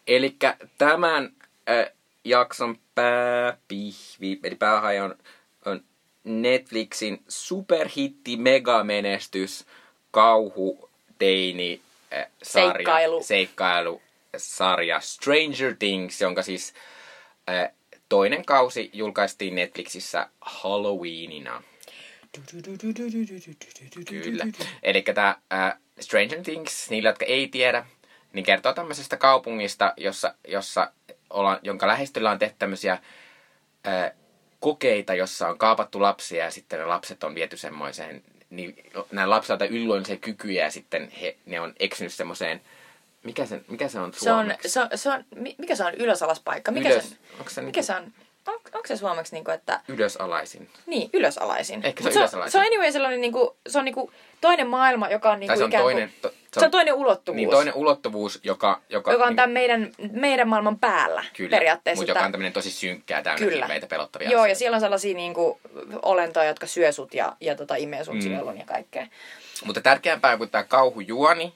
Eli tämän äh, jakson pääpihvi, eli päähaja on, on Netflixin superhitti megamenestys kauhu teini äh, sarja, Seikkailu. seikkailu sarja Stranger Things, jonka siis äh, toinen kausi julkaistiin Netflixissä Halloweenina. Kyllä. Eli tämä äh, Stranger Things, niille, jotka ei tiedä, niin kertoo tämmöisestä kaupungista, jossa, jossa ollaan, jonka lähestöllä on tehty tämmöisiä äh, kokeita, jossa on kaapattu lapsia ja sitten ne lapset on viety semmoiseen, niin nämä lapset on yliluonnollisia kykyjä ja sitten he, ne on eksynyt semmoiseen, mikä se, mikä se on Se on, suomeksi? se on, se on, mi- mikä se on ylösalaspaikka? Mikä Ylös, se on? onko se, Mikä se on? On, onko se suomeksi niinku, että... ylösalaisin? Niin, ylösalaisin. Ehkä se on ylösalaisin. Se on anyway sellainen niinku, se on niinku toinen maailma, joka on niinku Tai se on ikään toinen, kuin... to, Se on toinen ulottuvuus. niin, toinen ulottuvuus, joka, joka, joka on niin, tämän meidän, meidän maailman päällä Kyllä, periaatteessa. mutta joka on tämmöinen tosi synkkää, täynnä Kyllä. hirveitä pelottavia Joo, ja asioita. siellä on sellaisia niinku, olentoja, jotka syö sut ja, ja tota, imee sut Mm. sielun ja kaikkea. Mutta tärkeämpää kuin tämä kauhujuoni,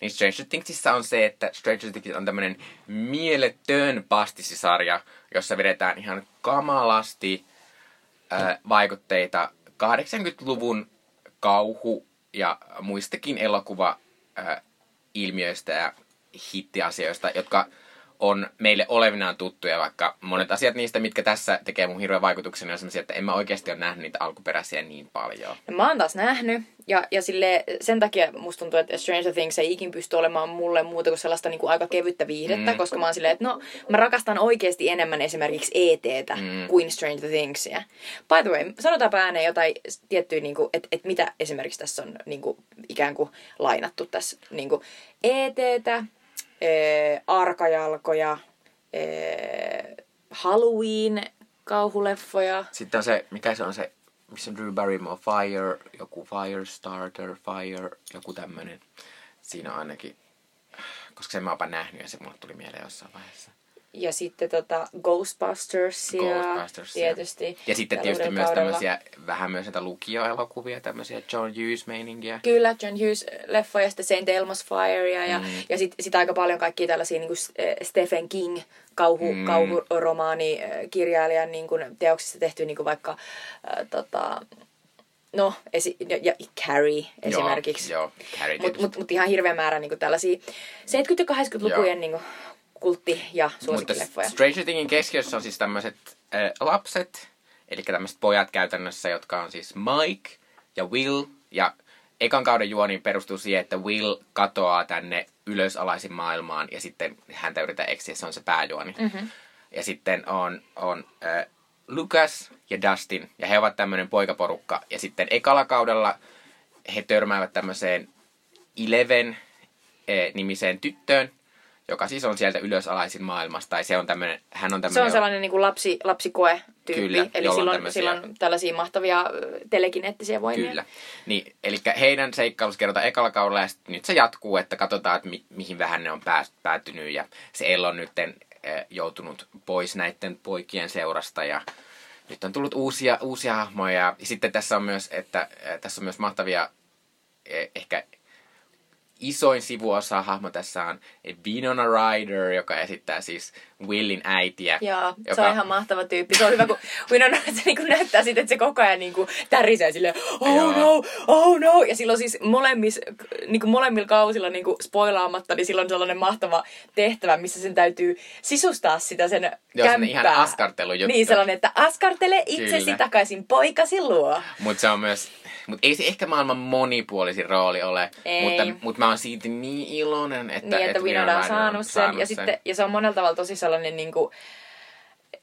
niin Stranger Thingsissa on se, että Stranger Things on tämmöinen mieletön pastissisarja, jossa vedetään ihan kamalasti äh, vaikutteita 80-luvun kauhu- ja muistakin elokuva äh, ilmiöistä ja hittiasioista, jotka on meille olevinaan tuttuja, vaikka monet asiat niistä, mitkä tässä tekee mun hirveän vaikutuksen, on sellaisia, että en mä oikeasti ole nähnyt niitä alkuperäisiä niin paljon. No, mä oon taas nähnyt, ja, ja sille, sen takia musta tuntuu, että Stranger Things ei ikin pysty olemaan mulle muuta kuin sellaista niin kuin aika kevyttä viihdettä, Mm. koska mä oon silleen, että no, mä rakastan oikeasti enemmän esimerkiksi ETtä Mm. mm. kuin Stranger Thingsia. By the way, sanotaanpa ääneen jotain tiettyä, niin kuin, että, että mitä esimerkiksi tässä on niin kuin, ikään kuin lainattu tässä. Niin kuin ETtä, ee, arkajalkoja, ee, Halloween, kauhuleffoja, Sitten on se, mikä se on se, missä Drew Barrymore, Fire, joku Firestarter, Fire, joku tämmönen. Siinä on ainakin, koska sen mä oonpa nähnyt ja se mulle tuli mieleen jossain vaiheessa. Ja sitten tota Ghostbustersia, Ghostbustersia. tietysti. Ja sitten tietysti uudella myös kaudella. tämmöisiä, vähän myös näitä lukioelokuvia, tämmöisiä John Hughes-meininkiä. Kyllä, John Hughes-leffoja ja sitten St. Elmo's Firea ja, Mm. ja sitten sit aika paljon kaikkia tällaisia niin kuin Stephen King kauhu, Mm. kauhuromaani kirjailijan niin kuin teoksista tehty niin kuin vaikka äh, tota, no, esi- ja, ja Carrie esimerkiksi. Joo, joo Carrie Mutta mut, mut ihan hirveä määrä niin kuin tällaisia 70- ja 80-lukujen niin kuin, kultti- ja Mutta suosikkileffoja. Stranger Thingin keskiössä on siis tämmöiset äh, lapset, eli tämmöiset pojat käytännössä, jotka on siis Mike ja Will. Ja ekan kauden juoni perustuu siihen, että Will katoaa tänne ylösalaisin maailmaan ja sitten häntä yritetään etsiä, se on se pääjuoni. Mm-hmm. Ja sitten on, on äh, Lucas ja Dustin, ja he ovat tämmöinen poikaporukka. Ja sitten ekalla kaudella he törmäävät tämmöiseen Eleven eh, nimiseen tyttöön, joka siis on sieltä ylösalaisin maailmasta. Tai se on tämmöinen, hän on Se tämmöinen... on sellainen niin kuin lapsi, lapsikoe-tyyppi. Kyllä, Eli on silloin, tämmöisiä- silloin tällaisia mahtavia telekineettisiä voimia. Kyllä. Niin, eli heidän seikkailussa kerrotaan ekalla kaudella ja nyt se jatkuu, että katsotaan, että mi- mihin vähän ne on pääs- päätynyt. Ja se El on nyt joutunut pois näiden poikien seurasta ja nyt on tullut uusia, uusia hahmoja. Ja sitten tässä on myös, että tässä on myös mahtavia eh, ehkä isoin sivuosa hahmo tässä on Winona Ryder, joka esittää siis Willin äitiä. Joo, se joka- on ihan mahtava tyyppi. Se on hyvä, kun Winona se niinku näyttää siitä, että se koko ajan niinku tärisee silleen, oh Joo. no, oh no. Ja silloin siis molemmis, niinku molemmilla kausilla niinku spoilaamatta, niin silloin on sellainen mahtava tehtävä, missä sen täytyy sisustaa sitä sen Joo, kämppää. ihan askartelujuttu. Niin, sellainen, että askartele itsesi Kyllä. takaisin poikasi luo. Mutta se on myös, mutta ei se ehkä maailman monipuolisin rooli ole, Ei. mutta, mutta mä oon siitä niin iloinen, että, Niin, että Winona on saanut sen. ja, sitten, ja se on monella tavalla tosi sellainen niin kuin,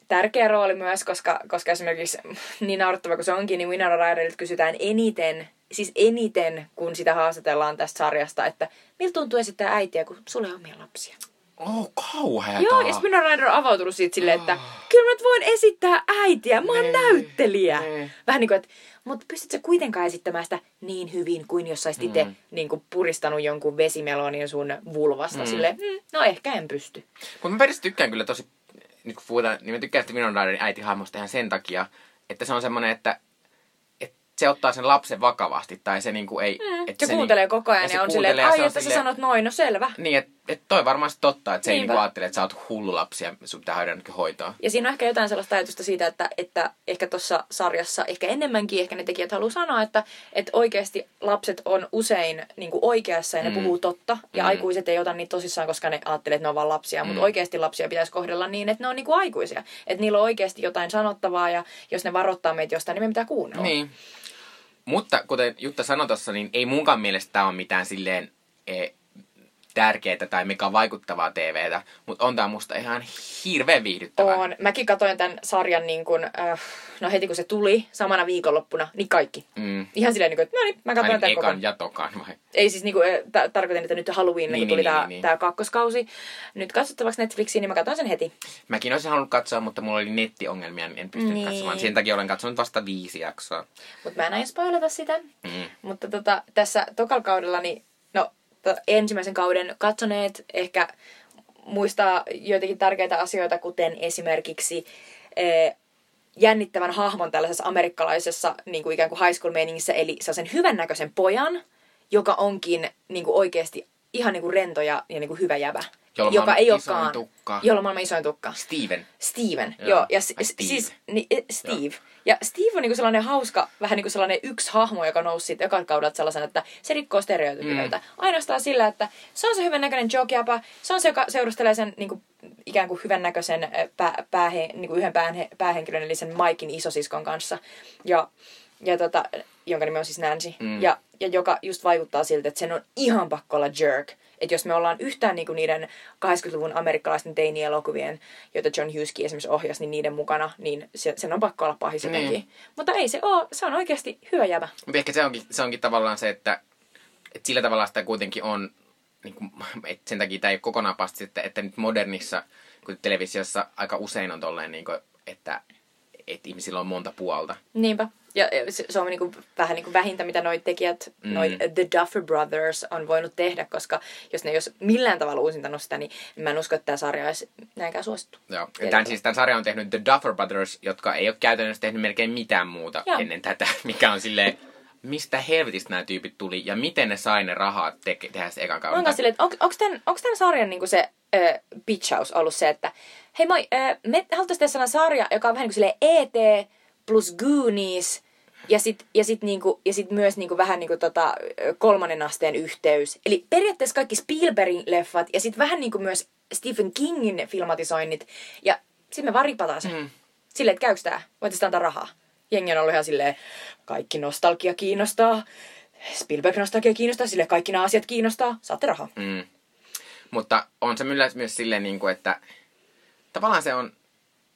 tärkeä rooli myös, koska, koska esimerkiksi niin naurettava kuin se onkin, niin Winona Ryderilta kysytään eniten, siis eniten, kun sitä haastatellaan tästä sarjasta, että miltä tuntuu esittää äitiä, kun sulla ei ole omia lapsia. Oh, kauheeta. Joo, ja Winona Ryder on avautunut siitä silleen, että kyllä mä nyt voin esittää äitiä, mä oon Nee, näyttelijä. nee. Vähän niin kuin, että mutta pystytkö kuitenkaan esittämään sitä niin hyvin kuin jos saisit itse niin kuin puristanut jonkun vesimelonin sun vulvasta. Mm. Silleen, mm, no ehkä en pysty. Mutta mä periaatteessa tykkään kyllä tosi, nyt kun puhutaan, niin mä tykkään sitä Ryderin äitihahmosta ihan sen takia, että se on semmoinen, että, se ottaa sen lapsen vakavasti, tai se niinku ei... Mm. että Se, kuuntelee koko ajan se ja on silleen, että ja ai, se että sä sanot noin, no selvä. Niin, että et toi varmasti totta, että se ei Niinpä. niinku ajattele, että sä oot hullu lapsi ja sun pitää ainakin hoitaa. Ja siinä on ehkä jotain sellaista ajatusta siitä, että, että ehkä tuossa sarjassa, ehkä enemmänkin, ehkä ne tekijät haluaa sanoa, että, että oikeasti lapset on usein niin kuin oikeassa ja ne Mm. puhuu totta. Ja Mm. aikuiset ei ota niitä tosissaan, koska ne ajattelee, että ne on vaan lapsia. Mutta Mm. oikeasti lapsia pitäisi kohdella niin, että ne on niin kuin aikuisia. Että niillä on oikeasti jotain sanottavaa ja jos ne varoittaa meitä jostain, niin me pitää kuunnella. Niin. Mutta kuten Jutta sanoi tuossa, niin ei munkaan mielestä tämä ole mitään silleen e, tärkeää tai mikä vaikuttavaa TVtä, mutta on tämä musta ihan hirveän viihdyttävää. On. Mäkin katsoin tämän sarjan niin kuin, äh, no heti kun se tuli samana viikonloppuna, niin kaikki. Mm. Ihan silleen, niin kuin, että no niin, mä katsoin tämän koko ekan ja tokan vai? ei siis niinku, eh, ta- tarkoitin, että nyt Halloween, niin, Niin, kun tuli niin, tämä niin, niin. tää kakkoskausi. Nyt katsottavaksi Netflixiin, niin mä katsoin sen heti. Mäkin olisin halunnut katsoa, mutta mulla oli nettiongelmia, niin en pystynyt Niin. katsomaan. Sen takia olen katsonut vasta viisi jaksoa. Mutta mä en aio spoilata sitä. Mm. Mutta tota, tässä tokalla kaudella, niin ensimmäisen kauden katsoneet ehkä muistaa joitakin tärkeitä asioita, kuten esimerkiksi jännittävän hahmon tällaisessa amerikkalaisessa niin kuin ikään kuin high school meiningissä, eli sen hyvännäköisen pojan, joka onkin niin kuin oikeasti ihan niin kuin rento ja, ja niin kuin hyvä jäbä. Jolla joka ei olekaan, tukka. Jolla on maailman isoin tukka. Steven. Steven, Joo. joo. joo. Ja si- Ai, Steve. siis, ni, eh, Steve. Ja Steve on niinku sellainen hauska, vähän niinku sellainen yksi hahmo, joka nousi siitä ekan kaudelta sellaisen, että se rikkoo stereotypioita. Mm. Ainoastaan sillä, että se on se hyvän näköinen jokiapa, se on se, joka seurustelee sen niinku, ikään kuin hyvän näköisen pää, päähe, niinku yhden päähe, päähenkilön, eli sen Maikin isosiskon kanssa. Ja, ja tota, jonka nimi on siis Nancy. Mm. Ja, ja joka just vaikuttaa siltä, että sen on ihan pakko olla jerk. Että jos me ollaan yhtään niinku niiden 80-luvun amerikkalaisten teini-elokuvien, joita John Hugheski esimerkiksi ohjasi, niin niiden mukana, niin se, sen on pakko olla pahis jotenkin. Mutta ei se ole, se on oikeasti hyvä jävä. Mutta ehkä se onkin, se onkin tavallaan se, että, että sillä tavalla sitä kuitenkin on, niin kuin, että sen takia tämä ei ole kokonaan pasti, että, että nyt modernissa, kun televisiossa aika usein on tolleen, niin kuin, että, että ihmisillä on monta puolta. Niinpä. Ja ja se, se on niinku vähän niinku vähintä, mitä noi tekijät, Mm. noi The Duffer Brothers on voinut tehdä, koska jos ne ei olisi millään tavalla uusintanut sitä, niin mä en usko, että tämä sarja olisi näinkään suosittu. Joo. Tämän, siis tämän sarjan on tehnyt The Duffer Brothers, jotka ei ole käytännössä tehnyt melkein mitään muuta Joo. ennen tätä, mikä on silleen, mistä helvetistä nämä tyypit tuli ja miten ne sai ne rahat teke, tehdä se ekan kauden. kanssa silleen, että on, onko tämän, tämän sarjan niinku se äh, pitchaus ollut se, että hei moi, äh, me haluttaisiin tehdä sellainen sarja, joka on vähän niin kuin silleen ET plus Goonies ja sit, ja sit, niinku, ja sit myös niinku vähän niinku tota, kolmannen asteen yhteys. Eli periaatteessa kaikki Spielbergin leffat ja sit vähän niinku myös Stephen Kingin filmatisoinnit. Ja sit me vaan ripataan se. Mm. Silleen, että käykö tää? Voitaisiin antaa rahaa. Jengi on ollut ihan silleen, kaikki nostalgia kiinnostaa. Spielberg-nostalgia kiinnostaa, sille kaikki nämä asiat kiinnostaa. Saatte rahaa. Mm. Mutta on se myös, myös silleen, niin kuin, että tavallaan se on,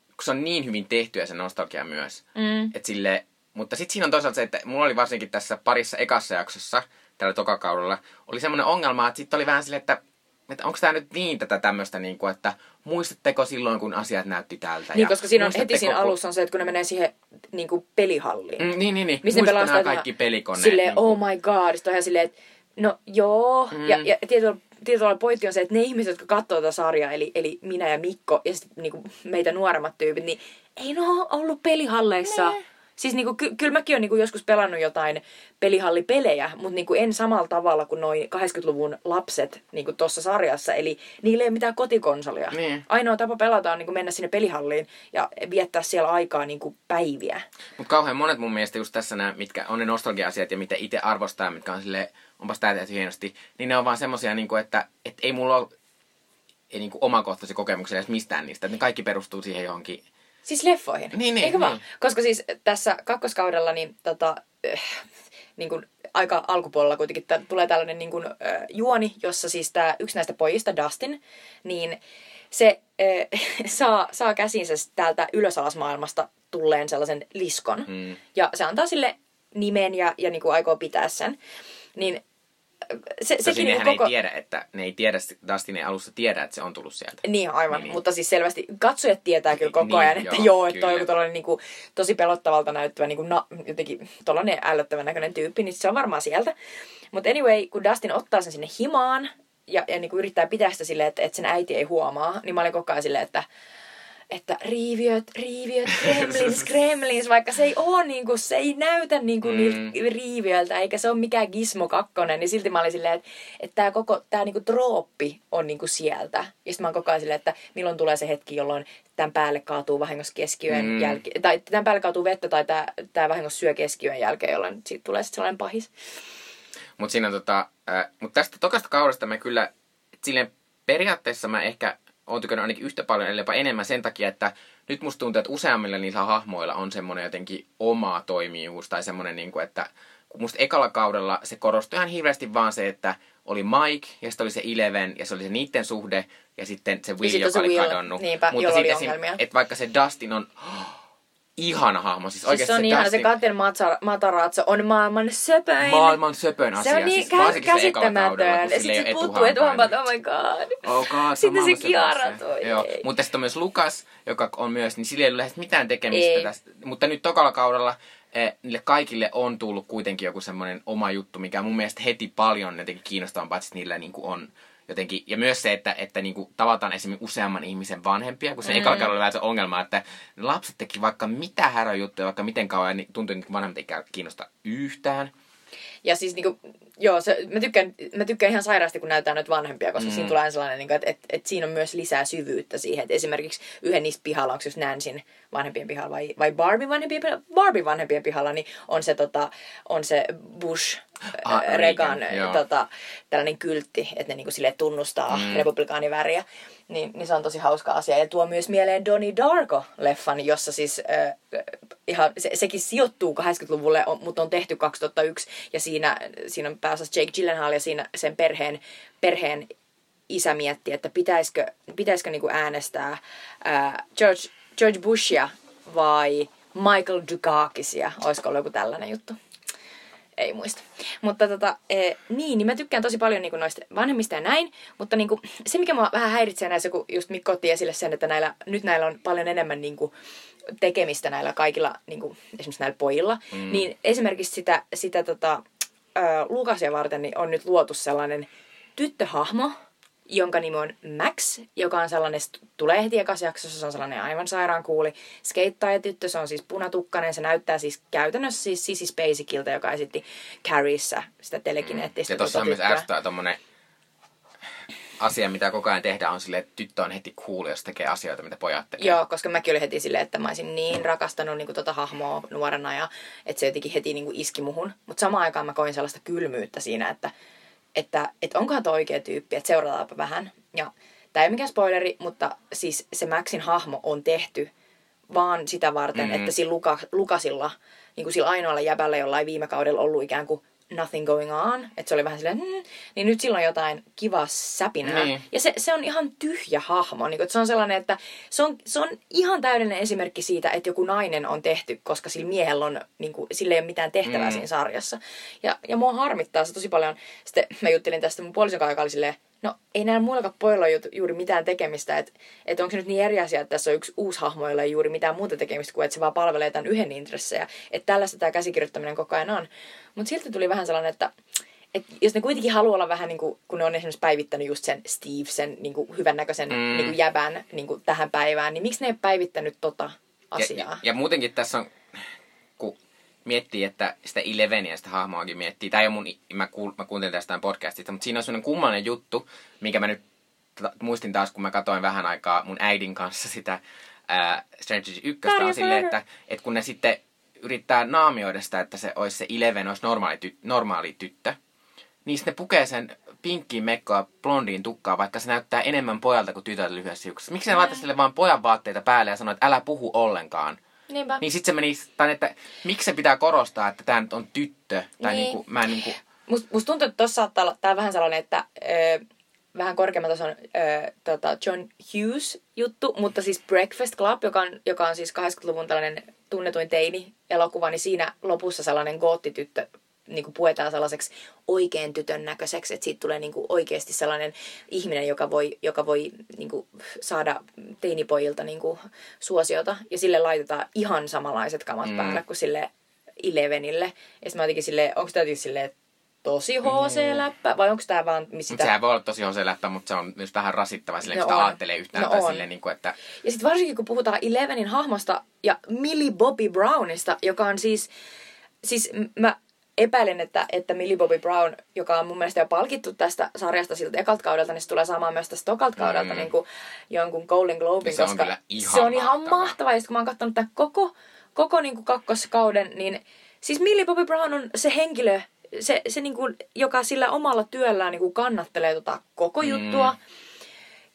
kun se on niin hyvin tehtyä se nostalgia myös. Mm. Et sille, mutta sitten siinä on toisaalta se, että mulla oli varsinkin tässä parissa ekassa jaksossa, tällä tokakaudella, oli semmoinen ongelma, että sitten oli vähän silleen, että, että onko tämä nyt niin tätä tämmöistä, niin kuin, että muistatteko silloin, kun asiat näytti tältä? Niin, ja koska siinä on heti siinä kun- alussa on se, että kun ne menee siihen niin kuin pelihalliin. Mm, niin, niin, niin. Missä sitä kaikki pelikoneet. Silleen, niin kuin- oh my god. Sitten on ihan silleen, että no joo. Mm. Mm. Ja, ja tietyllä, tietyllä pointti on se, että ne ihmiset, jotka katsoo tätä sarjaa, eli, eli minä ja Mikko ja sit, niin kuin meitä nuoremmat tyypit, niin ei ne ole ollut pelihalleissa. Nee. Siis niinku, ky- kyllä mäkin olen niinku joskus pelannut jotain pelihallipelejä, mutta niinku en samalla tavalla kuin noin 80-luvun lapset niinku tuossa sarjassa. Eli niillä ei ole mitään kotikonsolia. Niin. Ainoa tapa pelata on niinku mennä sinne pelihalliin ja viettää siellä aikaa niinku päiviä. Mutta kauhean monet mun mielestä just tässä nämä, mitkä on ne nostalgia-asiat ja mitä itse arvostaa, mitkä on sille onpas tää tehty hienosti, niin ne on vaan semmosia, niinku, että et ei mulla ole ei niinku omakohtaisia kokemuksia edes mistään niistä. Että ne kaikki perustuu siihen johonkin. Siis leffoihin. Niin, niin, Eikö vaan? niin. Koska siis tässä kakkoskaudella niin tota, äh, niin kuin aika alkupuolella kuitenkin t- tulee tällainen niin kuin, äh, juoni, jossa siis tää, yksi näistä pojista, Dustin, niin se äh, saa, saa käsinsä täältä ylösalasmaailmasta tulleen sellaisen liskon. Mm. Ja se antaa sille nimen ja, ja niin kuin aikoo pitää sen. Niin se, Tosin sekin nehän niin koko... ei tiedä, että ne ei tiedä, Dustin ei alussa tiedä, että se on tullut sieltä. Niin, aivan. Niin, Niin, niin. mutta siis selvästi katsojat tietää kyllä koko Niin, ajan, että joo, joo, että toi kyllä. joku tollainen niinku, tosi pelottavalta näyttävä, niinku, na, jotenkin tollainen ällöttävän näköinen tyyppi, niin se on varmaan sieltä. Mutta anyway, kun Dustin ottaa sen sinne himaan ja, ja niinku yrittää pitää sitä silleen, että, että sen äiti ei huomaa, niin mä olin koko ajan silleen, että että riiviöt, riiviöt, gremlins, gremlins, vaikka se ei oo niinku, se ei näytä niinku Mm. niiltä riiviöiltä, eikä se ole mikään Gizmo 2, niin silti mä olin silleen, että, että tämä koko, tää niinku trooppi on niinku sieltä. Ja sitten mä oon koko ajan silleen, että milloin tulee se hetki, jolloin tämän päälle kaatuu vahingossa keskiyön Mm. jälkeen, tai tämän päälle kaatuu vettä, tai tämä, tämä vahingossa syö keskiyön jälkeen, jolloin siitä tulee sitten sellainen pahis. Mutta siinä tota, äh, mut tästä tokasta kaudesta mä kyllä, silleen periaatteessa mä ehkä oon tykännyt ainakin yhtä paljon, eli jopa enemmän sen takia, että nyt musta tuntuu, että useammilla niillä hahmoilla on semmoinen jotenkin oma toimijuus, tai semmoinen, niin kuin, että musta ekalla kaudella se korostui ihan hirveästi vaan se, että oli Mike, ja sitten oli se Eleven, ja se oli se niiden suhde, ja sitten se Will, sitten joka se oli Will, kadonnut. niinpä, Mutta sitten ongelmia. että vaikka se Dustin on ihana hahmo, siis, Siis se on ihan, se Dustin, Katen Matar- Matarazzo on maailman söpöin. maailman söpön asia. Se on niin siis, se käsittämätön. sitten sit puuttuu etuhampaat, oh my god. Oh god, Sitten se Kiara toi, Joo. Mutta sitten on myös Lukas, joka on myös, niin sillä ei ole lähes mitään tekemistä Ei. tästä. Mutta nyt tokalla kaudella eh, niille kaikille on tullut kuitenkin joku semmoinen oma juttu, mikä mun mielestä heti paljon jotenkin kiinnostavampaa, että niillä niin kuin on jotenkin, ja myös se, että, että niin kuin tavataan esimerkiksi useamman ihmisen vanhempia, kun se mm. ekalla oli vähän se ongelma, että lapset teki vaikka mitä häröjuttuja, vaikka miten kauan, niin tuntui, että vanhemmat ei kiinnosta yhtään. Ja siis niinku, joo, se, mä, tykkään, mä tykkään ihan sairaasti, kun näytetään nyt vanhempia, koska mm. siinä tulee aina sellainen, niinku, että et, et siinä on myös lisää syvyyttä siihen. Et esimerkiksi yhden niistä pihalla, onko just Nancyn vanhempien pihalla vai, vai Barbie vanhempien pihalla? Barbie vanhempien pihalla, niin on se, tota, on se Bush, Ah, Reagan, Reagan, joo. tota, tällainen kyltti, että ne niinku sille tunnustaa mm. republikaaniväriä. Niin, niin se on tosi hauska asia. Ja tuo myös mieleen Donnie Darko-leffan, jossa siis äh, ihan, se, sekin sijoittuu 80-luvulle, on, mutta on tehty 2001. Ja siinä, siinä on pääosassa Jake Gyllenhaal ja siinä sen perheen, perheen isä mietti, että pitäisikö, pitäisikö niinku äänestää äh, George, George Bushia vai Michael Dukakisia. Olisiko ollut joku tällainen juttu? Ei muista. Mutta tota, e, niin, niin mä tykkään tosi paljon niin noista vanhemmista ja näin, mutta niin kuin, se mikä mua vähän häiritsee näissä, kun just Mikko otti esille sen, että näillä, nyt näillä on paljon enemmän niin kuin, tekemistä näillä kaikilla, niin kuin, esimerkiksi näillä pojilla, mm. niin esimerkiksi sitä, sitä tota, ö, Lukasia varten niin on nyt luotu sellainen tyttöhahmo, jonka nimi on Max, joka on sellainen, se tulee heti ekassa jaksossa, se on sellainen aivan sairaan kuuli skeittaajatyttö, se on siis punatukkainen, se näyttää siis käytännössä siis Sissy Spacekilta, joka esitti Carriessa sitä telekineettistä Ja tuossa on myös ärsyttää tommonen asia, mitä koko ajan tehdään, on silleen, että tyttö on heti cool, jos tekee asioita, mitä pojat tekee. Joo, koska mäkin olin heti silleen, että mä olisin niin rakastanut niin tota hahmoa nuorena ja että se jotenkin heti niin kuin iski muhun. Mutta samaan aikaan mä koin sellaista kylmyyttä siinä, että, että, että onkohan tuo oikea tyyppi, että seurataanpa vähän. Ja tämä ei ole mikään spoileri, mutta siis se Maxin hahmo on tehty vaan sitä varten, Mm. mm. että sillä Luka, Lukasilla, niin kuin sillä ainoalla jäbällä, jolla ei viime kaudella ollut ikään kuin nothing going on, että se oli vähän silleen, hmm, niin nyt sillä on jotain kivaa säpinää. Niin. Ja se, se on ihan tyhjä hahmo. Niin että se on sellainen, että se on, se on ihan täydellinen esimerkki siitä, että joku nainen on tehty, koska sillä miehellä on, niin kuin, sillä ei ole mitään tehtävää Mm. siinä sarjassa. Ja, ja mua harmittaa se tosi paljon. Sitten mä juttelin tästä mun puolison kanssa, joka oli silleen, no ei näillä muillakaan pojilla ole ju- juuri mitään tekemistä. Että et onko se nyt niin eri asia, että tässä on yksi uusi hahmo, jolla ei juuri mitään muuta tekemistä kuin, että se vaan palvelee tämän yhden intressejä. Että tällaista tämä käsikirjoittaminen koko ajan on. Mutta silti tuli vähän sellainen, että et jos ne kuitenkin haluaa olla vähän niin kuin, kun ne on esimerkiksi päivittänyt just sen Steve, sen niin kuin hyvännäköisen Mm. mm. niin kuin jäbän niin kuin tähän päivään, niin miksi ne ei päivittänyt tota asiaa? Ja, ja, ja muutenkin tässä on, kun miettii, että sitä Eleveniä, sitä hahmoakin miettii, ole mun, mä, kuul, mä kuuntelin tästä tämän podcastista, mutta siinä on sellainen kummallinen juttu, minkä mä nyt ta- muistin taas, kun mä katsoin vähän aikaa mun äidin kanssa sitä ää, Strategy 1, on silleen, että, että kun ne sitten yrittää naamioida sitä, että se olisi se Eleven, olisi normaali, ty, normaali tyttö, niin sitten ne pukee sen pinkkiin mekkoa blondiin tukkaa, vaikka se näyttää enemmän pojalta kuin tytöltä lyhyessä hiuksessa. Miksi ne laittaa sille vaan pojan vaatteita päälle ja sanoo, että älä puhu ollenkaan? Niinpä. Niin sit se meni, tai että miksi se pitää korostaa, että tämä nyt on tyttö. Tai Niin. niinku, mä en niinku, Musta must tuntuu, että tuossa saattaa olla, tää on vähän sellainen, että ö, vähän korkeamman tason ö, tota John Hughes juttu, mutta siis Breakfast Club, joka on, joka on siis 80-luvun tällainen tunnetuin teini-elokuva, niin siinä lopussa sellainen goottityttö niin kuin puetaan sellaiseksi oikein tytön näköiseksi, että siitä tulee niin kuin oikeasti sellainen ihminen, joka voi, joka voi niin kuin saada teinipojilta niin kuin suosiota. Ja sille laitetaan ihan samanlaiset kamat mm. päälle kuin sille Elevenille. Ja sitten mä jotenkin silleen, onko tämä jotenkin silleen tosi HC-läppä, vai onko tämä vaan mutta sitä... sehän voi olla tosi on se läppä, mutta se on myös vähän rasittava silleen, No kun sitä on. ajattelee yhtään. No tai on. silleen, niinku, että Ja sitten varsinkin kun puhutaan Elevenin hahmosta ja Millie Bobby Brownista, joka on siis, siis mä epäilen, että, että Millie Bobby Brown, joka on mun mielestä jo palkittu tästä sarjasta siltä ekalta kaudelta, niin se tulee saamaan myös tästä tokalta kaudelta Mm. niin kuin jonkun Golden Globin, se on koska kyllä ihan se on ihan mahtava. mahtava. Ja sitten kun mä oon katsonut tämän koko, koko niin kuin kakkoskauden, niin siis Millie Bobby Brown on se henkilö, se, se niin kuin, joka sillä omalla työllään niin kuin kannattelee tota koko Mm. juttua.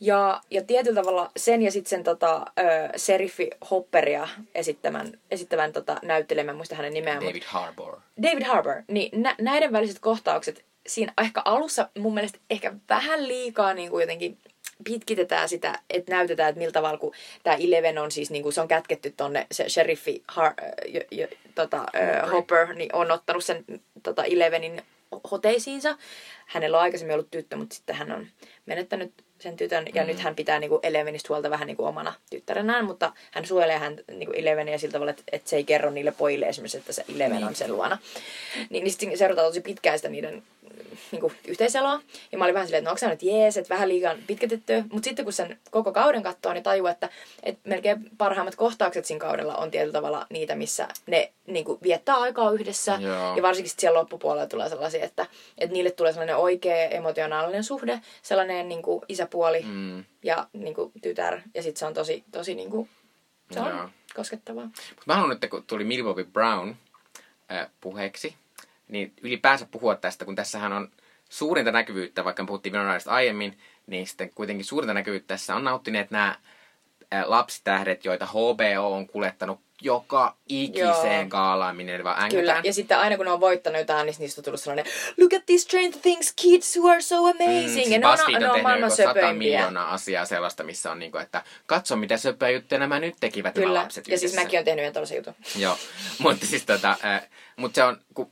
Ja, ja tietyllä tavalla sen ja sitten sen tota, ö, Seriffi Hopperia esittämän, esittävän tota, näyttelemään, muista hänen nimeään. mut- David Harbour. David Harbour, niin nä- näiden väliset kohtaukset, siinä ehkä alussa mun mielestä ehkä vähän liikaa niin kuin jotenkin pitkitetään sitä, että näytetään, että miltä tavalla, kun tämä Eleven on siis, niin kuin se on kätketty tonne, se sheriffi Har- jo, jo, tota, ö, Hopper, niin on ottanut sen tota Elevenin hoteisiinsa. Hänellä on aikaisemmin ollut tyttö, mutta sitten hän on menettänyt sen tytön, ja mm. nyt hän pitää niinku Elevenistä huolta vähän niinku omana tyttärenään, mutta hän suojelee hän niinku Eleveniä sillä tavalla, että, että se ei kerro niille pojille esimerkiksi, että se Eleven on sen luona. Niin, niin sitten seurataan tosi pitkään sitä niiden niinku, yhteiseloa. Ja mä olin vähän silleen, että no onko nyt jees, että vähän liian pitkätetty. Mutta sitten kun sen koko kauden katsoo, niin tajuu, että, että melkein parhaimmat kohtaukset siinä kaudella on tietyllä tavalla niitä, missä ne niinku, viettää aikaa yhdessä. Joo. Ja varsinkin siellä loppupuolella tulee sellaisia, että, että niille tulee sellainen oikea emotionaalinen suhde, sellainen niin kuin isäpuoli Mm. ja niin kuin tytär. Ja sitten se on tosi, tosi niin kuin, se on Joo. koskettavaa. Mutta mä haluan nyt, kun tuli Bobby Brown äh, puheeksi, niin ylipäänsä puhua tästä, kun tässähän on suurinta näkyvyyttä, vaikka me puhuttiin Winona aiemmin, niin sitten kuitenkin suurinta näkyvyyttä tässä on nauttineet nämä äh, lapsitähdet, joita HBO on kuljettanut joka ikiseen Joo. gaalaan, minne ne vaan Kyllä, ja sitten aina kun ne on voittanut jotain, niin niistä on tullut sellainen Look at these Stranger Things kids who are so amazing. Mm, siis ja ne on, BuzzFeed ne on tehnyt maailman söpöimpiä. miljoonaa asiaa sellaista, missä on niinku, että katso mitä söpöä juttuja nämä nyt tekivät nämä Kyllä, lapset ja siis mäkin olen tehnyt yhden tollasen jutun. Joo, mutta siis tota, äh, mutta se on, kun,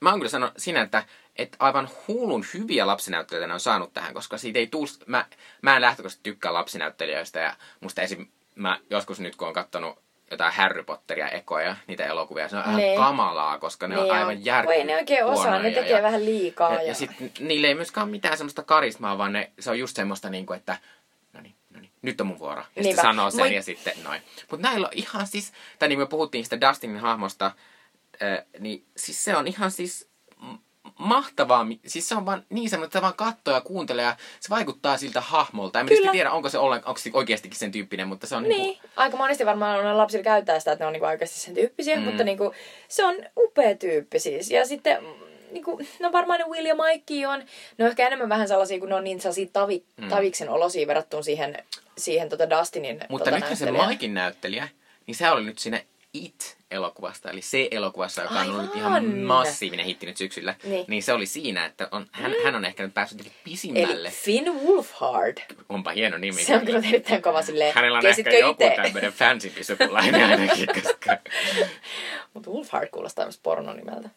mä oon kyllä sanonut siinä, että että aivan hullun hyviä lapsinäyttelijöitä ne on saanut tähän, koska siitä ei tuu, mä, mä en lähtökohtaisesti tykkää lapsinäyttelijöistä ja musta esim, mä joskus nyt kun on katsonut jotain Harry Potteria ekoja, niitä elokuvia, se on ihan Niin. kamalaa, koska ne on Niin aivan järkyttävän Voi ne oikein osaa, ne tekee vähän liikaa. Ja, ja sitten niille ei myöskään ole mitään semmoista karismaa, vaan ne, se on just semmoista niinku, että no niin, no niin, nyt on mun vuoro. Ja sitten sanoo sen Moi- ja sitten noin. Mutta näillä on ihan siis, tai niin kuin me puhuttiin sitä Dustinin hahmosta, niin siis se on ihan siis mahtavaa. Siis se on vaan niin semmoinen, että se vaan katsoo ja kuuntelee ja se vaikuttaa siltä hahmolta. En Kyllä. tiedä, onko se, ollen, onko se oikeastikin sen tyyppinen, mutta se on Niin, niinku, aika monesti varmaan on lapsilla käyttää sitä, että ne on niinku oikeasti sen tyyppisiä, mm. mutta niinku, se on upea tyyppi siis. Ja sitten mm, niinku, no varmaan ne Will ja Mikey on, ne on ehkä enemmän vähän sellaisia, kun ne on niin sellaisia tavi, mm. taviksen olosia verrattuna siihen, siihen tota Dustinin Mutta tota nyt se. Maikin näyttelijä, niin se oli nyt siinä It-elokuvasta, eli se elokuvassa, joka on ollut ihan Aivan. massiivinen hitti nyt syksyllä. Niin. Niin se oli siinä, että on, hän, hän on ehkä nyt päässyt jotenkin Eli pisimmälle. Finn Wolfhard. Onpa hieno nimi. Se on kyllä erittäin kova silleen. Hänellä on ehkä tiesitkö joku ite? tämmöinen fansimpi sukulainen ainakin, koska... Mutta Wolfhard kuulostaa myös pornonimeltä.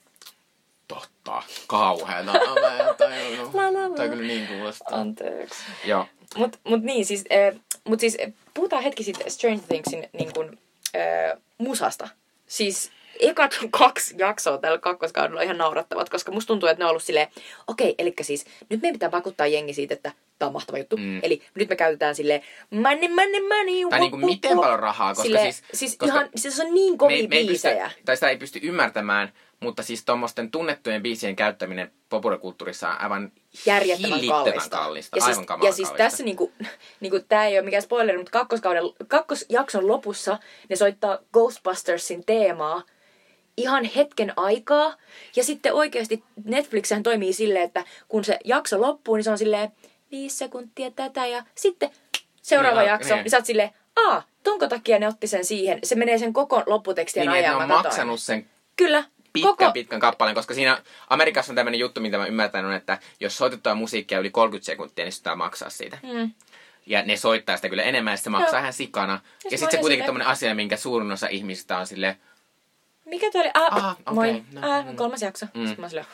Totta, kauheeta. No, mä en tajunnut. La, la, la. Tai kyllä niin kuulostaa. Anteeksi. Joo. Mut, mut niin, siis, äh, mut siis äh, puhutaan hetki sitten Stranger Thingsin niin kun, äh, musasta. Siis ekat kaksi jaksoa tällä kakkoskaudella on ihan naurattavat, koska musta tuntuu, että ne on ollut silleen, okei, okay, eli siis nyt meidän pitää vakuuttaa jengi siitä, että tämä on mahtava juttu. Mm. Eli nyt me käytetään silleen money, money, money. Tai niinku miten paljon rahaa, koska silleen, siis- siis koska ihan, siis se on niin kovia ei pysty, biisejä. tai sitä ei pysty ymmärtämään, mutta siis tuommoisten tunnettujen biisien käyttäminen populaarikulttuurissa on aivan järjettömän kallista. kallista. Ja aivan siis, kamalan ja siis kallista. tässä niinku, niinku tää ei ole mikään spoileri, mutta kakkoskauden, kakkosjakson lopussa ne soittaa Ghostbustersin teemaa ihan hetken aikaa. Ja sitten oikeasti Netflixhän toimii silleen, että kun se jakso loppuu, niin se on silleen viisi sekuntia tätä ja sitten seuraava Niin, jakso, niin. niin sä oot silleen, aa, tonko takia ne otti sen siihen. Se menee sen koko lopputekstien Niin, ajan. ne on maksanut sen Kyllä. Pitkän koko... pitkän kappaleen, koska siinä Amerikassa on tämmöinen juttu, mitä mä ymmärtänyt, on, että jos soitettua musiikkia yli 30 sekuntia, niin sitä maksaa siitä. Mm. Ja ne soittaa sitä kyllä enemmän, ja se maksaa ihan sikana. Ja, mä sitten se kuitenkin tämmöinen asia, minkä suurin osa ihmisistä on sille Mikä toi oli? Ah, Ah, okei, moi. no, ah, mm. kolmas jakso. Mm. Sitten mä silleen,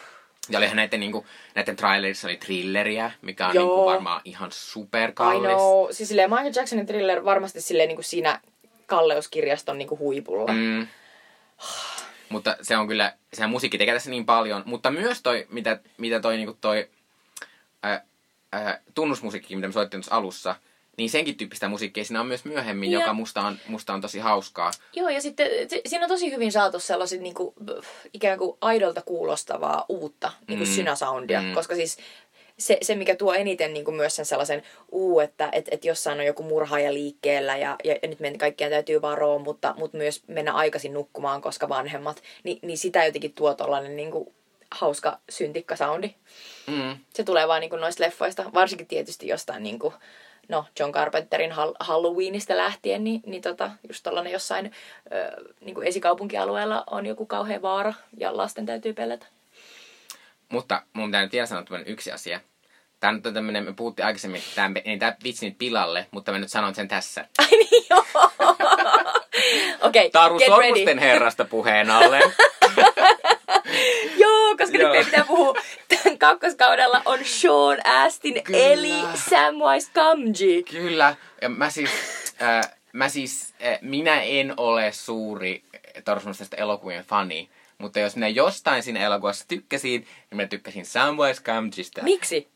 Ja olihan näiden, niinku, näiden trailerissa oli thrilleriä, mikä on Joo. niinku, varmaan ihan I superkallis. know. Siis silleen Michael Jacksonin thriller varmasti silleen niin kuin siinä kalleuskirjaston niin kuin huipulla. Mm. Mutta se on kyllä, sehän musiikki tekee tässä niin paljon, mutta myös toi, mitä, mitä toi, niinku toi ää, ää, tunnusmusiikki, mitä me soittiin tuossa alussa, niin senkin tyyppistä musiikkia siinä on myös myöhemmin, Ja- joka musta on, musta on tosi hauskaa. Joo, ja sitten se, siinä on tosi hyvin saatu sellaiset niin kuin, ikään kuin aidolta kuulostavaa uutta niin kuin Mm. synäsoundia, Mm. koska siis se, se, mikä tuo eniten niin kuin myös sen sellaisen uu, että et, et jossain on joku murhaaja liikkeellä ja, ja, ja nyt meidän kaikkien täytyy varoa, mutta, mutta myös mennä aikaisin nukkumaan, koska vanhemmat, niin, niin sitä jotenkin tuo tollainen niin kuin hauska syntikka-soundi. Mm. Se tulee vaan niin kuin noista leffoista, varsinkin tietysti jostain niin kuin, no, John Carpenterin Hall- Halloweenista lähtien, niin, niin tota, just tollanen jossain ö, niin kuin esikaupunkialueella on joku kauhea vaara ja lasten täytyy pelätä. Mutta mun pitää nyt vielä sanoa tämmönen yksi asia. Tämä nyt on tämmönen, me puhuttiin aikaisemmin, että tämä ei tää vitsi nyt pilalle, mutta mä nyt sanon sen tässä. Ai niin joo! Okei, okay, Taru get Sormusten herrasta puheen alle. Joo, koska Joo. nyt meidän pitää puhua. Tämän kakkoskaudella on Sean Astin Kyllä. eli Samwise Gamgee. Kyllä. Ja mä siis, äh, mä siis, äh, minä en ole suuri Taru Sormusten elokuvien fani. Mutta jos minä jostain siinä elokuvassa tykkäsin, niin minä tykkäsin Samwise Gamgeesta. Miksi?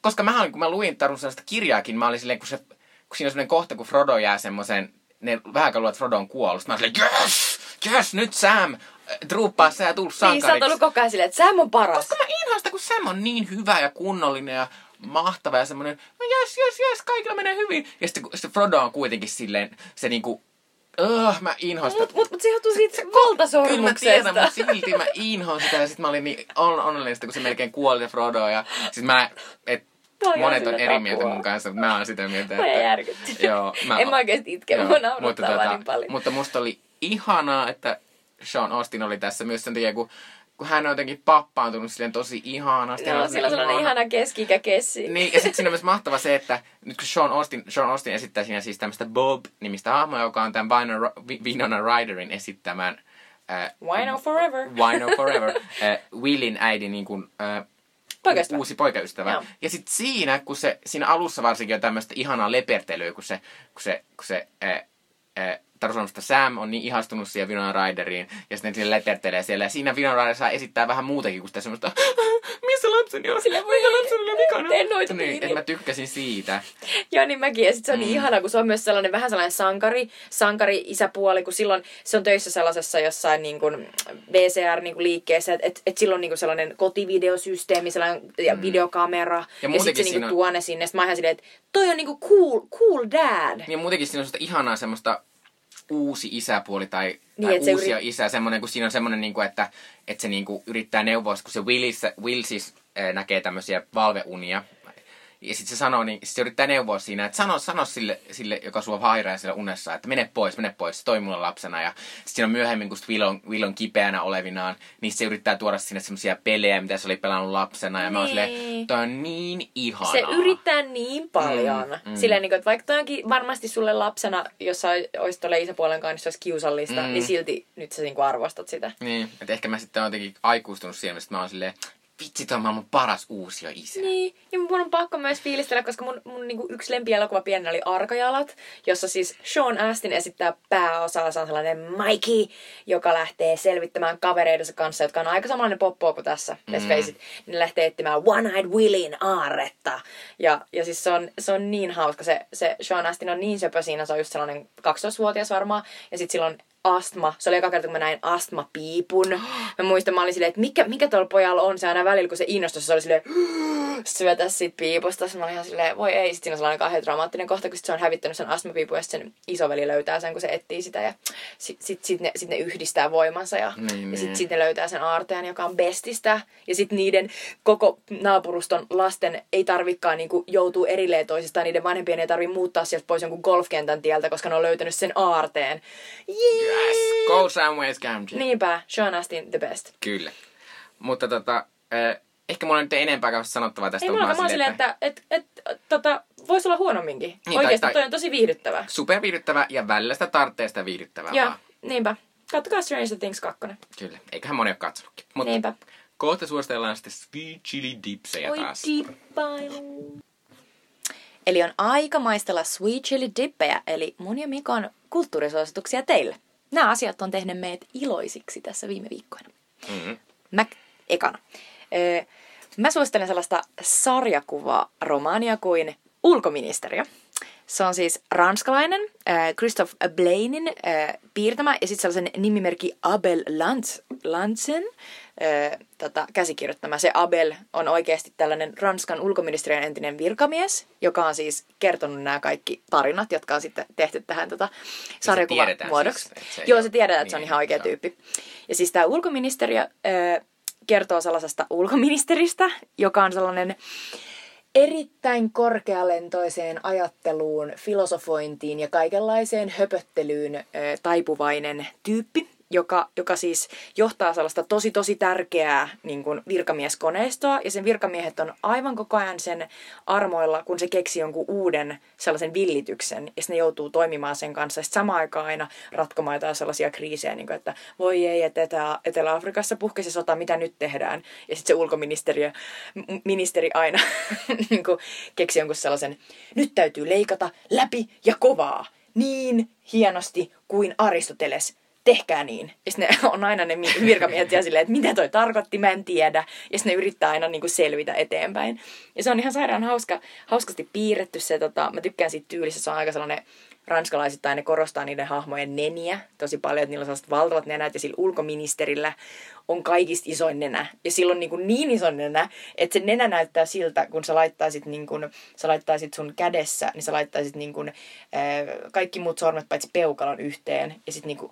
Koska mä, kun mä luin Tarun sellaista kirjaakin, mä olin silleen, kun, se, kun siinä on semmoinen kohta, kun Frodo jää semmoisen, ne vähän luulet, että Frodo on kuollut. Mä olin silleen, yes, yes, nyt Sam, äh, truuppaa sä ja tuu Niin, sä oot sankariksi. ollut koko ajan silleen, että Sam on paras. Koska mä inhoan sitä, kun Sam on niin hyvä ja kunnollinen ja mahtava ja semmoinen, no jes, jes, jes, kaikilla menee hyvin. Ja sitten, sitten Frodo on kuitenkin silleen, se niinku, uh, mä inhoan sitä. Mut, mut, mut se johtuu siitä Kyllä mä tiedän, mutta silti mä inhoan sitä. Ja sit mä olin niin on, onnellinen, kun se melkein kuoli se Frodo. Ja sit mä, et, Toi on monet on eri mieltä mun kanssa, mutta mä oon sitä mieltä, Mä että... järkytti. Joo, mä, en mä oikeesti itke, joo, mä naurattaa mutta, tota, niin paljon. mutta musta oli ihanaa, että Sean Austin oli tässä myös sen takia, kun, kun hän on jotenkin pappaantunut silleen tosi ihanasti. Joo, on sillä on sellainen ihana- ihana keski-ikäkessi. niin, ja sitten siinä on myös mahtava se, että nyt kun Sean Austin, Sean Austin esittää siinä siis tämmöistä Bob-nimistä hahmoa, joka on tämän Winona, Winona Ryderin esittämän äh, Wino forever. Wino Forever, äh, Willin äidin niin kuin, äh, Poikaystävä. uusi poikaystävä. Joo. Ja sitten siinä, kun se, siinä alussa varsinkin on tämmöistä ihanaa lepertelyä, kun se, kun se, kun se äh, äh, Taru Suomesta Sam on niin ihastunut siihen Winona Ryderiin, ja sitten sille lepertelee siellä. Ja siinä Winona Ryder saa esittää vähän muutakin kuin sitä semmoista, missä lapseni on? Sille voi missä lapseni on vikana? Teen noita Niin, piiriä. että mä tykkäsin siitä. Joo, niin mäkin. Ja sit se on niin Mm. ihana, kun se on myös sellainen vähän sellainen sankari, sankari isäpuoli, kun silloin se on töissä sellaisessa jossain niin kuin VCR-liikkeessä, että et, et silloin niin kuin sellainen kotivideosysteemi sellainen, ja videokamera. Ja, ja sitten se niin kuin on- tuo ne sinne. Sitten mä oon ihan silleen, että toi on niin kuin cool, cool dad. Ja muutenkin siinä on semmoista ihanaa semmoista uusi isäpuoli tai, Niin, tai että se uusia yrit- isä, semmoinen, kun siinä on semmoinen, niin kuin, että, että se niin kuin, yrittää neuvoa, kun se Willis, Will siis äh, näkee tämmöisiä valveunia. Ja sitten se sanoo, niin sit se yrittää neuvoa siinä, että sano, sano sille, sille, joka sua hairaa siellä unessa, että mene pois, mene pois, se toi mulle lapsena. Ja sitten siinä on myöhemmin, kun Will on, Will on kipeänä olevinaan, niin se yrittää tuoda sinne semmoisia pelejä, mitä se oli pelannut lapsena. Ja mä oon silleen, Niin. toi on niin ihanaa. Se yrittää niin paljon. Mm, Mm. Silleen, niin että vaikka toi onkin varmasti sulle lapsena, jos sä olisit tuolla isäpuolen kanssa, niin se olisi kiusallista, Mm. niin silti nyt sä niin arvostat sitä. Niin, että ehkä mä sitten oon jotenkin aikuistunut siihen, että mä oon silleen, vitsi, toi on maailman paras uusio isä. Niin, ja mun on pakko myös fiilistellä, koska mun, mun niinku yksi lempielokuva pienenä oli Arkajalat, jossa siis Sean Astin esittää pääosaa, se on sellainen Mikey, joka lähtee selvittämään kavereidensa kanssa, jotka on aika samanlainen poppo kuin tässä, let's Mm. face it. Ne lähtee etsimään One-Eyed Willin aarretta. Ja, ja siis se on, se on niin hauska, se, se Sean Astin on niin söpö siinä, se on just sellainen 12-vuotias varmaan, ja sitten silloin astma. Se oli eka kerta, kun mä näin astmapiipun. Mä muistan, mä olin silleen, että mikä, mikä tuolla pojalla on se aina välillä, kun se innostui, se oli silleen, syötä sit piipusta. Sitten mä olin ihan silleen, voi ei. Sitten siinä on sellainen kauhean dramaattinen kohta, kun sit se on hävittänyt sen astmapiipun ja sen isoveli löytää sen, kun se etsii sitä. Ja sitten sit, sit, ne, sit ne yhdistää voimansa ja, Niin, ja niin. sitten sit ne löytää sen aarteen, joka on bestistä. Ja sitten niiden koko naapuruston lasten ei tarvikaan niinku joutuu erilleen toisistaan. Niiden vanhempien ei tarvi muuttaa sieltä pois jonkun golfkentän tieltä, koska ne on löytänyt sen aarteen. Jee! Yes, go somewhere, Scamji. Niinpä, Sean Astin the best. Kyllä. Mutta tota, eh, ehkä mulla nyt ei enempää sanottavaa tästä. Ei mulla mä oon silleen, että et, et, tota, voisi olla huonomminkin. Niin, Oikeasti tai- toi on tosi viihdyttävä. Superviihdyttävä ja välillä sitä tartteesta viihdyttävää Joo, vaan. niinpä. Kattokaa Stranger Things 2. Kyllä, eiköhän moni ole katsonutkin. Mutta Niinpä. kohta suositellaan sitten Sweet Chili Dipsejä Oi taas. dippailu. Eli on aika maistella sweet chili dippejä, eli mun ja Mikon kulttuurisuosituksia teille. Nämä asiat on tehnyt meidät iloisiksi tässä viime viikkoina. Mm-hmm. Mä ekana. Öö, mä suosittelen sellaista sarjakuvaromaania kuin Ulkoministeriö. Se on siis ranskalainen, äh, Christophe Blainin äh, piirtämä ja sitten sellaisen nimimerkki Abel Lantz, Lantzen äh, tota, käsikirjoittama. Se Abel on oikeasti tällainen Ranskan ulkoministeriön entinen virkamies, joka on siis kertonut nämä kaikki tarinat, jotka on sitten tehty tähän tota, sarjakuvan tiedetään muodoksi. siis, se Joo, se tiedetään, että se on niin, ihan oikea joo. tyyppi. Ja siis tämä ulkoministeriö äh, kertoo sellaisesta ulkoministeristä, joka on sellainen erittäin korkealentoiseen ajatteluun, filosofointiin ja kaikenlaiseen höpöttelyyn ö, taipuvainen tyyppi, joka, joka siis johtaa sellaista tosi tosi tärkeää niin kuin virkamieskoneistoa. Ja sen virkamiehet on aivan koko ajan sen armoilla, kun se keksi jonkun uuden sellaisen villityksen. Ja ne joutuu toimimaan sen kanssa. Ja samaan aikaan aina ratkomaan jotain sellaisia kriisejä, niin kuin, että voi ei, että Etelä- Etelä-Afrikassa puhkesi sota, mitä nyt tehdään? Ja sitten se ulkoministeriö, ministeri aina niin kuin keksi jonkun sellaisen, nyt täytyy leikata läpi ja kovaa, niin hienosti kuin Aristoteles tehkää niin. Ja ne on aina ne mi- virkamiehet ja silleen, että mitä toi tarkoitti, mä en tiedä. Ja ne yrittää aina niin kuin selvitä eteenpäin. Ja se on ihan sairaan hauska, hauskasti piirretty se, tota, mä tykkään siitä tyylistä, se on aika sellainen ranskalaisittain ne korostaa niiden hahmojen neniä tosi paljon, että niillä on sellaiset valtavat nenät ja sillä ulkoministerillä on kaikista isoin nenä. Ja sillä on niin, kuin niin iso nenä, että se nenä näyttää siltä, kun sä laittaisit, niin kuin, sä laittaisit sun kädessä, niin sä laittaisit niin kuin, ää, kaikki muut sormet paitsi peukalon yhteen. Ja sitten niin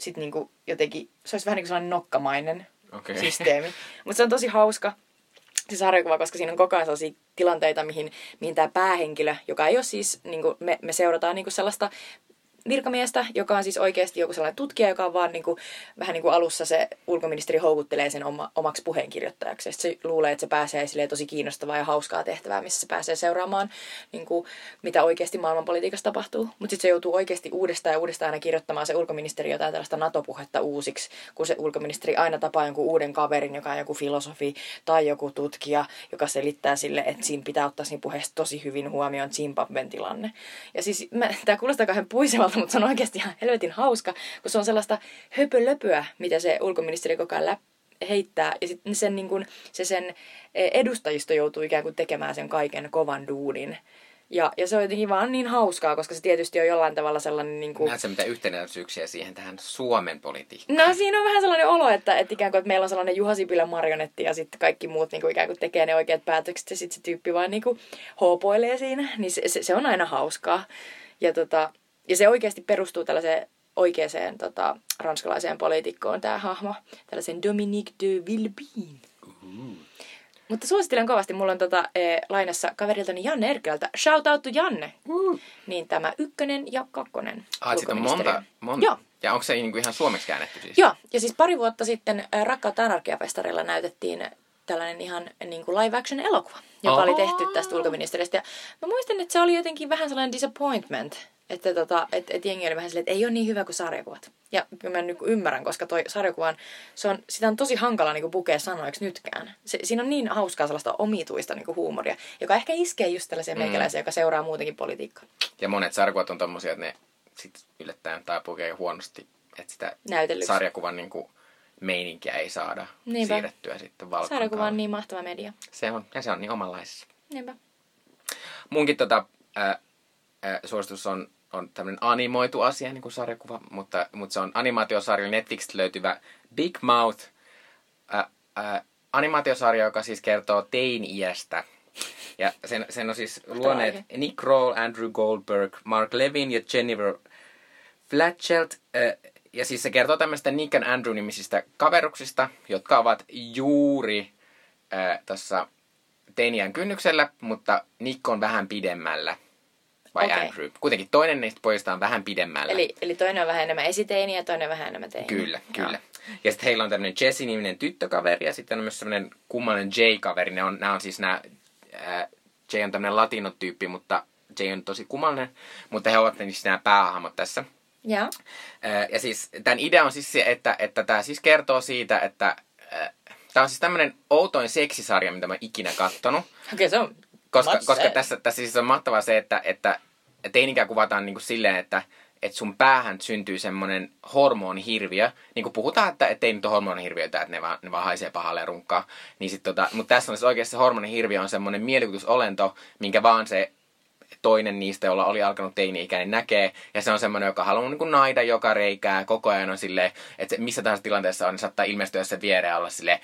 sit niin kuin jotenkin, se olisi vähän niin kuin sellainen nokkamainen Okei. systeemi. Mutta se on tosi hauska se sarjakuva, koska siinä on koko ajan sellaisia tilanteita, mihin, mihin tämä päähenkilö, joka ei ole siis, niin kuin me, me seurataan niin kuin sellaista virkamiestä, joka on siis oikeasti joku sellainen tutkija, joka on vaan niin kuin, vähän niin kuin alussa se ulkoministeri houkuttelee sen oma, omaksi puheenkirjoittajaksi. Ja se luulee, että se pääsee silleen tosi kiinnostavaa ja hauskaa tehtävää, missä se pääsee seuraamaan, niin kuin, mitä oikeasti maailmanpolitiikassa tapahtuu. Mutta sitten se joutuu oikeasti uudestaan ja uudestaan aina kirjoittamaan se ulkoministeri jotain tällaista NATO-puhetta uusiksi, kun se ulkoministeri aina tapaa jonkun uuden kaverin, joka on joku filosofi tai joku tutkija, joka selittää sille, että siinä pitää ottaa siinä puheessa tosi hyvin huomioon Zimbabwen tilanne. Ja siis tämä kuulostaa kauhean puisevalta, mutta se on oikeasti ihan helvetin hauska, kun se on sellaista höpölöpöä, mitä se ulkoministeri koko ajan läpi heittää. Ja sitten sen, niin kun, se sen eh, edustajisto joutuu ikään kuin tekemään sen kaiken kovan duunin. Ja, ja se on jotenkin vaan niin hauskaa, koska se tietysti on jollain tavalla sellainen... Niin kuin, Näetkö mitä yhtenäisyyksiä siihen tähän Suomen politiikkaan? No siinä on vähän sellainen olo, että, että ikään kuin että meillä on sellainen Juha Sipilän marionetti ja sitten kaikki muut niin kuin ikään kuin tekee ne oikeat päätökset ja sitten se tyyppi vaan niin kuin hoopoilee siinä. Niin se, se, se on aina hauskaa. Ja, tota, ja se oikeasti perustuu tällaiseen oikeaan tota, ranskalaiseen poliitikkoon tämä hahmo. Tällaisen Dominique de Villepin. Mutta suosittelen kovasti. Mulla on tota, e, lainassa kaveriltani Janne Erkältä. Shout out to Janne. Niin tämä ykkönen ja kakkonen. Ah, siitä on monta, monta. Joo. Ja onko se niinku ihan suomeksi käännetty siis? Joo, ja siis pari vuotta sitten ää, Rakkaat anarkiafestarilla näytettiin tällainen ihan niin kuin live action elokuva, joka oli Aa. tehty tästä ulkoministeristä. Ja mä muistan, että se oli jotenkin vähän sellainen disappointment, että tota, et, et jengi oli vähän silleen, että ei ole niin hyvä kuin sarjakuvat. Ja mä nyt ymmärrän, koska toi sarjakuvan, se on, sitä on tosi hankala niin kuin pukea sanoiksi nytkään. Se, siinä on niin hauskaa sellaista omituista niin kuin huumoria, joka ehkä iskee just tällaiseen Mm. meikäläiseen, joka seuraa muutenkin politiikkaa. Ja monet sarjakuvat on tommosia, että ne sit yllättäen taipuu käy huonosti, että sitä Näytellyksi. sarjakuvan niinku meininkiä ei saada Niinpä. siirrettyä sitten valkoon. Sarjakuva on niin mahtava media. Se on, ja se on niin omanlaisessa. Niinpä. Munkin tota, ää, ää, suositus on, on tämmöinen animoitu asia, niin kuin sarjakuva, mutta, mutta se on animaatiosarja Netflixistä löytyvä Big Mouth. Ää, ää, animaatiosarja, joka siis kertoo teini-iästä Ja sen, sen on siis luoneet Nick Kroll, Andrew Goldberg, Mark Levin ja Jennifer Flatchelt. Äh, Ja siis se kertoo tämmöistä Nick and Andrew nimisistä kaveruksista, jotka ovat juuri äh, tuossa teiniän kynnyksellä, mutta Nick on vähän pidemmällä. Vai Okei. Andrew. Kuitenkin toinen niistä pojista on vähän pidemmällä. Eli, eli toinen on vähän enemmän esiteini ja toinen vähän enemmän teini. Kyllä, kyllä. Ja sitten heillä on tämmöinen Jessie-niminen tyttökaveri ja sitten on myös semmoinen kummallinen Jay-kaveri. Ne on, nämä on siis nämä, ää, Jay on tämmöinen latinotyyppi, mutta Jay on tosi kummallinen. Mutta he ovat siis nämä päähahmot tässä. Joo. Ää, ja siis tämän idea on siis se, että, että tämä siis kertoo siitä, että tämä on siis tämmöinen outoin seksisarja, mitä mä oon ikinä kattonut. Okei, se on Koska, koska tässä, tässä siis on mahtavaa se, että, että teinikä kuvataan niin kuin silleen, että, että sun päähän syntyy semmoinen hormonihirviö. Niin kuin puhutaan, että, että ei nyt ole hormonihirviöitä, että ne vaan, ne vaan haisee pahalle runkkaa. Niin sit tota, mutta tässä on siis oikeasti se hormonihirviö on semmoinen mielikuvitusolento, minkä vaan se toinen niistä, jolla oli alkanut teini-ikäinen, näkee. Ja se on semmoinen, joka haluaa niin kuin naida joka reikää. Koko ajan on silleen, että se missä tahansa tilanteessa on, niin saattaa ilmestyä sen viereen olla silleen,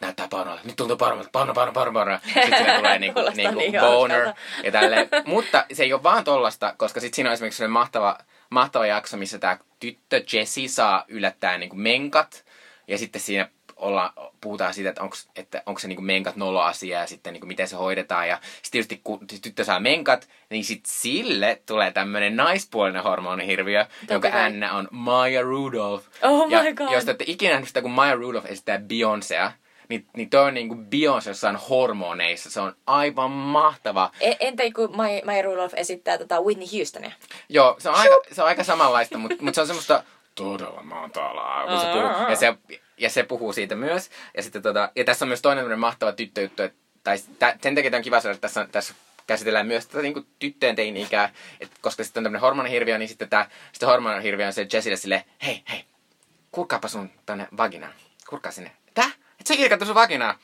näyttää pornolta, nyt tuntuu pornolta, porno, porno, porno, porno. Sitten sinne tulee niinku, niinku niin boner hauskalta. ja tälleen. Mutta se ei ole vaan tollasta, koska sitten siinä on esimerkiksi sellainen mahtava, mahtava jakso, missä tämä tyttö Jessie saa yllättäen niinku menkat. Ja sitten siinä olla, puhutaan siitä, että onko että onko se niinku menkat nolo asia ja sitten niinku miten se hoidetaan. Ja sitten tietysti kun tyttö saa menkat, niin sitten sille tulee tämmöinen naispuolinen hormonihirviö, jonka kai. äänä on Maya Rudolph. Oh ja my God. Jos te ette ikinä nähnyt sitä, kun Maya Rudolph esittää Beyoncéa, niin, niin toi on niinku Beyoncé jossain hormoneissa. Se on aivan mahtava. E- entä kun Maya, Maya Rudolph esittää tota Whitney Houstonia? Joo, se on aika, se on aika samanlaista, mutta, mutta se on semmoista todella matalaa, kun se puhuu. Ja se, ja se puhuu siitä myös. Ja, sitten tota, ja tässä on myös toinen mahtava tyttöjuttu, että, tai tä, sen takia tämä on kiva saada, että tässä, tässä käsitellään myös tätä niin tyttöjen teini-ikää, että koska sitten on tämmöinen hormonihirviö, niin sitten tämä sitten hormonihirviö on se Jessille silleen, hei, hei, kurkkaapa sun tonne vaginaan. Kurkkaa sinne. Et sä ikinä katso sun vaginaa?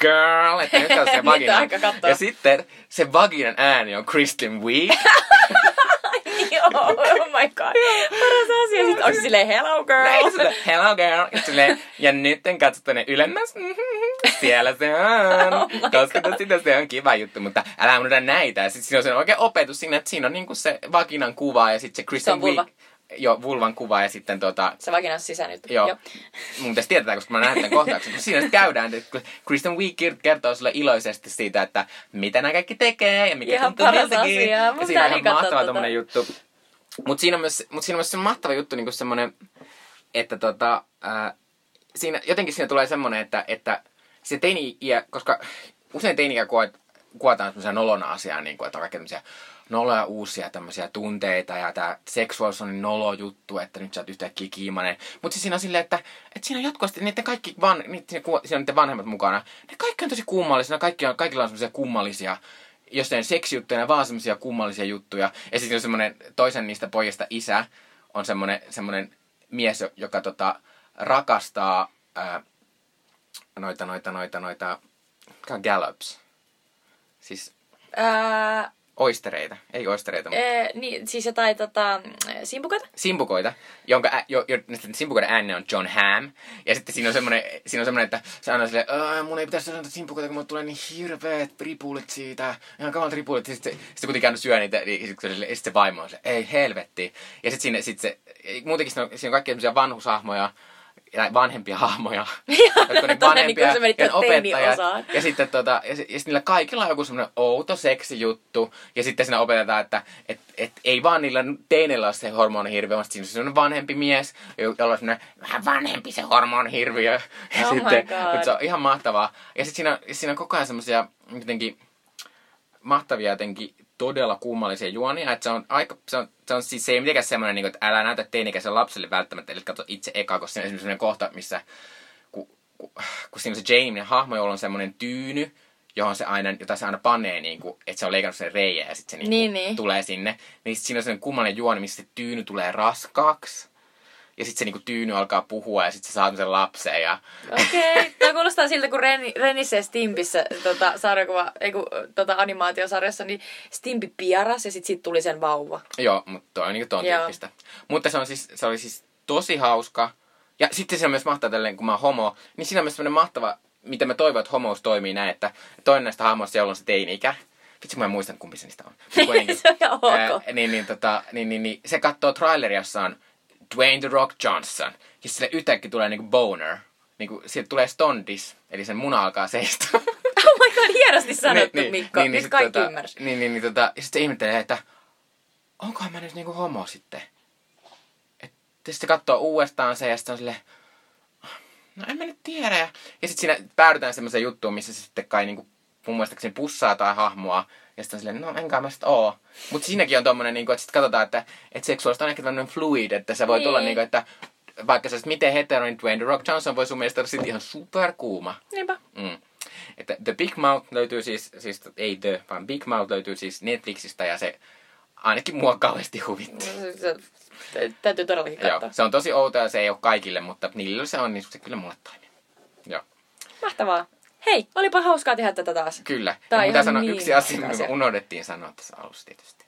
Girl, että nyt on se vagina. Ja sitten se vaginan ääni on Kristen Wiig. Joo, oh my god. Paras asia. Sitten onko se silleen, hello girl? Näin sille, hello girl. Ja, silleen, ja nyt katso tänne ylemmäs. Siellä se on. Oh Koska sitä se on kiva juttu, mutta älä unohda näitä. Ja sitten siinä on se oikein opetus siinä, että siinä on niinku se vaginan kuva ja sitten se Kristen Se. Wiig. Joo, vulvan kuva ja sitten tota, Se vagina on sisään nyt. Joo. Mun pitäisi tietää, koska mä näen tämän kohtauksen. Kun siinä sitten käydään, että Kristen Wiig kertoo sulle iloisesti siitä, että mitä nämä kaikki tekee ja mikä Ihan tuntuu miltäkin. asia. Mun Ja siinä on ihan mahtava tota. tommonen juttu. Mutta siinä, on myös, mut siinä on myös se mahtava juttu, niin semmoinen, että tota, ää, siinä, jotenkin siinä tulee semmoinen, että, että se teini koska usein teini kuvat, kuvataan semmoisia nolona asiaa, niin kuin, että on kaikkea tämmöisiä noloja uusia tämmöisiä tunteita ja tämä seksuaalisuus on nolo juttu, että nyt sä oot yhtäkkiä kiimainen. Mutta siinä on silleen, että, että siinä on jatkuvasti niiden kaikki, van, niiden, siinä on niiden vanhemmat mukana. Ne kaikki on tosi kummallisia, kaikki on, kaikilla on semmoisia kummallisia seksijuttuja, ne vaan semmoisia kummallisia juttuja. Ja sitten on semmoinen toisen niistä pojista isä, on semmoinen, semmoinen mies, joka tota, rakastaa ää, noita, noita, noita, noita, gallops? Siis Ää, oistereita, ei oistereita, mutta ee, niin, siis jotain tota, simpukoita? simpukoita, jonka ä, jo, jo, simpukoiden ääni on John Hamm. Ja sitten siinä on semmoinen, siinä on semmoinen että se aina silleen, "Ää, mun ei pitäisi sanoa simpukoita, kun mulle tulee niin hirveet ripulit siitä. Ihan kamalat ripulit. Sitten se, sitten kuitenkin aina syö niitä, niin sitten sitten se vaimo on se, ei helvetti. Ja sitten siinä, sit se, muutenkin siinä on, siinä on kaikkia semmoisia vanhushahmoja, ja vanhempia hahmoja. on niin niin kuin menit ja opettajat. Ja sitten tota, ja, ja sit niillä kaikilla on joku semmoinen outo seksijuttu. Ja sitten siinä opetetaan, että et, et, ei vaan niillä teineillä ole se hormonihirviö, vaan siinä on semmoinen vanhempi mies, jo- jolla on semmoinen vähän vanhempi se hormonihirviö. Ja Oh my sitten, God. mutta se on ihan mahtavaa. Ja sitten siinä, siinä on koko ajan semmoisia jotenkin mahtavia jotenkin todella kummallisia juonia, että se on aika, se on, se on siis se ei mitenkään semmoinen, niin kuin, että älä näytä teinikäisen lapselle välttämättä, eli katso itse eka, koska siinä on esimerkiksi sellainen kohta, missä kun, kun, kun siinä on se Jamie hahmo, jolla on semmoinen tyyny, johon se aina, jota se aina panee, niin kuin, että se on leikannut sen reijä ja sitten se niin Niin, kuin, niin. tulee sinne. Niin siinä on sellainen kummallinen juoni, missä se tyyny tulee raskaaksi. Ja sitten se niinku tyyny alkaa puhua ja sitten se saa sen lapsen ja Okei, okay. tämä kuulostaa siltä, kun Ren, Renissä ja Stimpissä tota, sarjakuva, ei kun, tota, animaatiosarjassa, niin Stimpi piaras ja sitten siitä tuli sen vauva. Joo, mutta toi on niinku ton Joo. tyyppistä. Mutta se, on siis, se oli siis tosi hauska. Ja sitten se on myös mahtavaa tälleen, kun mä oon homo, niin siinä on myös semmoinen mahtava mitä mä toivon, että homous toimii näin, että toinen näistä hahmoista, jolla on se teini-ikä, vitsi mä en muistan kumpi se niistä on. Kuitenkin, se on ihan ok. ää, niin, niin, tota, niin, niin, niin, se katsoo traileria, jossa on Dwayne The Rock Johnson. Ja sille yhtäkkiä tulee niinku boner. Niinku, sieltä tulee stondis, eli sen muna alkaa seistä. Oh my god, hienosti sanottu, Mikko. Nyt sit kaikki tota, ymmärsi. Niin, niin, niin tota, ja sitten se ihmettelee, että onkohan mä nyt niinku homo sitten. Et, ja sitten se katsoo uudestaan se ja sitten on silleen, no en mä nyt tiedä. Ja, ja sitten siinä päädytään semmoiseen juttuun, missä se sitten kai niinku mun muistaakseni pussaa tai hahmoa. Ja sitten silleen, no enkä mä sit oo. Mutta siinäkin on tommonen, niinku, että sitten katsotaan, että, että seksuaalista on ehkä tämmöinen fluid, että se voi Niin. tulla niinku, että vaikka sä miten hetero, niin Dwayne The Rock Johnson voi sun mielestä olla sit ihan superkuuma. Niinpä. Mm. Että The Big Mouth löytyy siis, siis ei The, vaan Big Mouth löytyy siis Netflixistä ja se ainakin mua kauheasti huvitti. Se- se- se- Täytyy todellakin Joo, katsoa. se on tosi outo ja se ei ole kaikille, mutta niillä se on, niin se kyllä mulle toimii. Joo, Mahtavaa. Hei, olipa hauskaa tehdä tätä taas. kyllä. On ja mitä sanoa, niin yksi asia, me unohdettiin sanoa tässä alussa tietysti.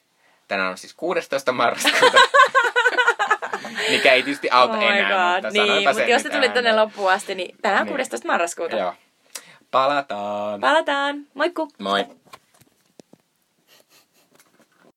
Tänään on siis 16. marraskuuta. Mikä ei tietysti auta oh enää, god. mutta Niin, mutta sen jos te tulit tänne loppuun asti, niin tänään Niin. 16. marraskuuta. Joo. Palataan. Palataan. Moikku! Moi.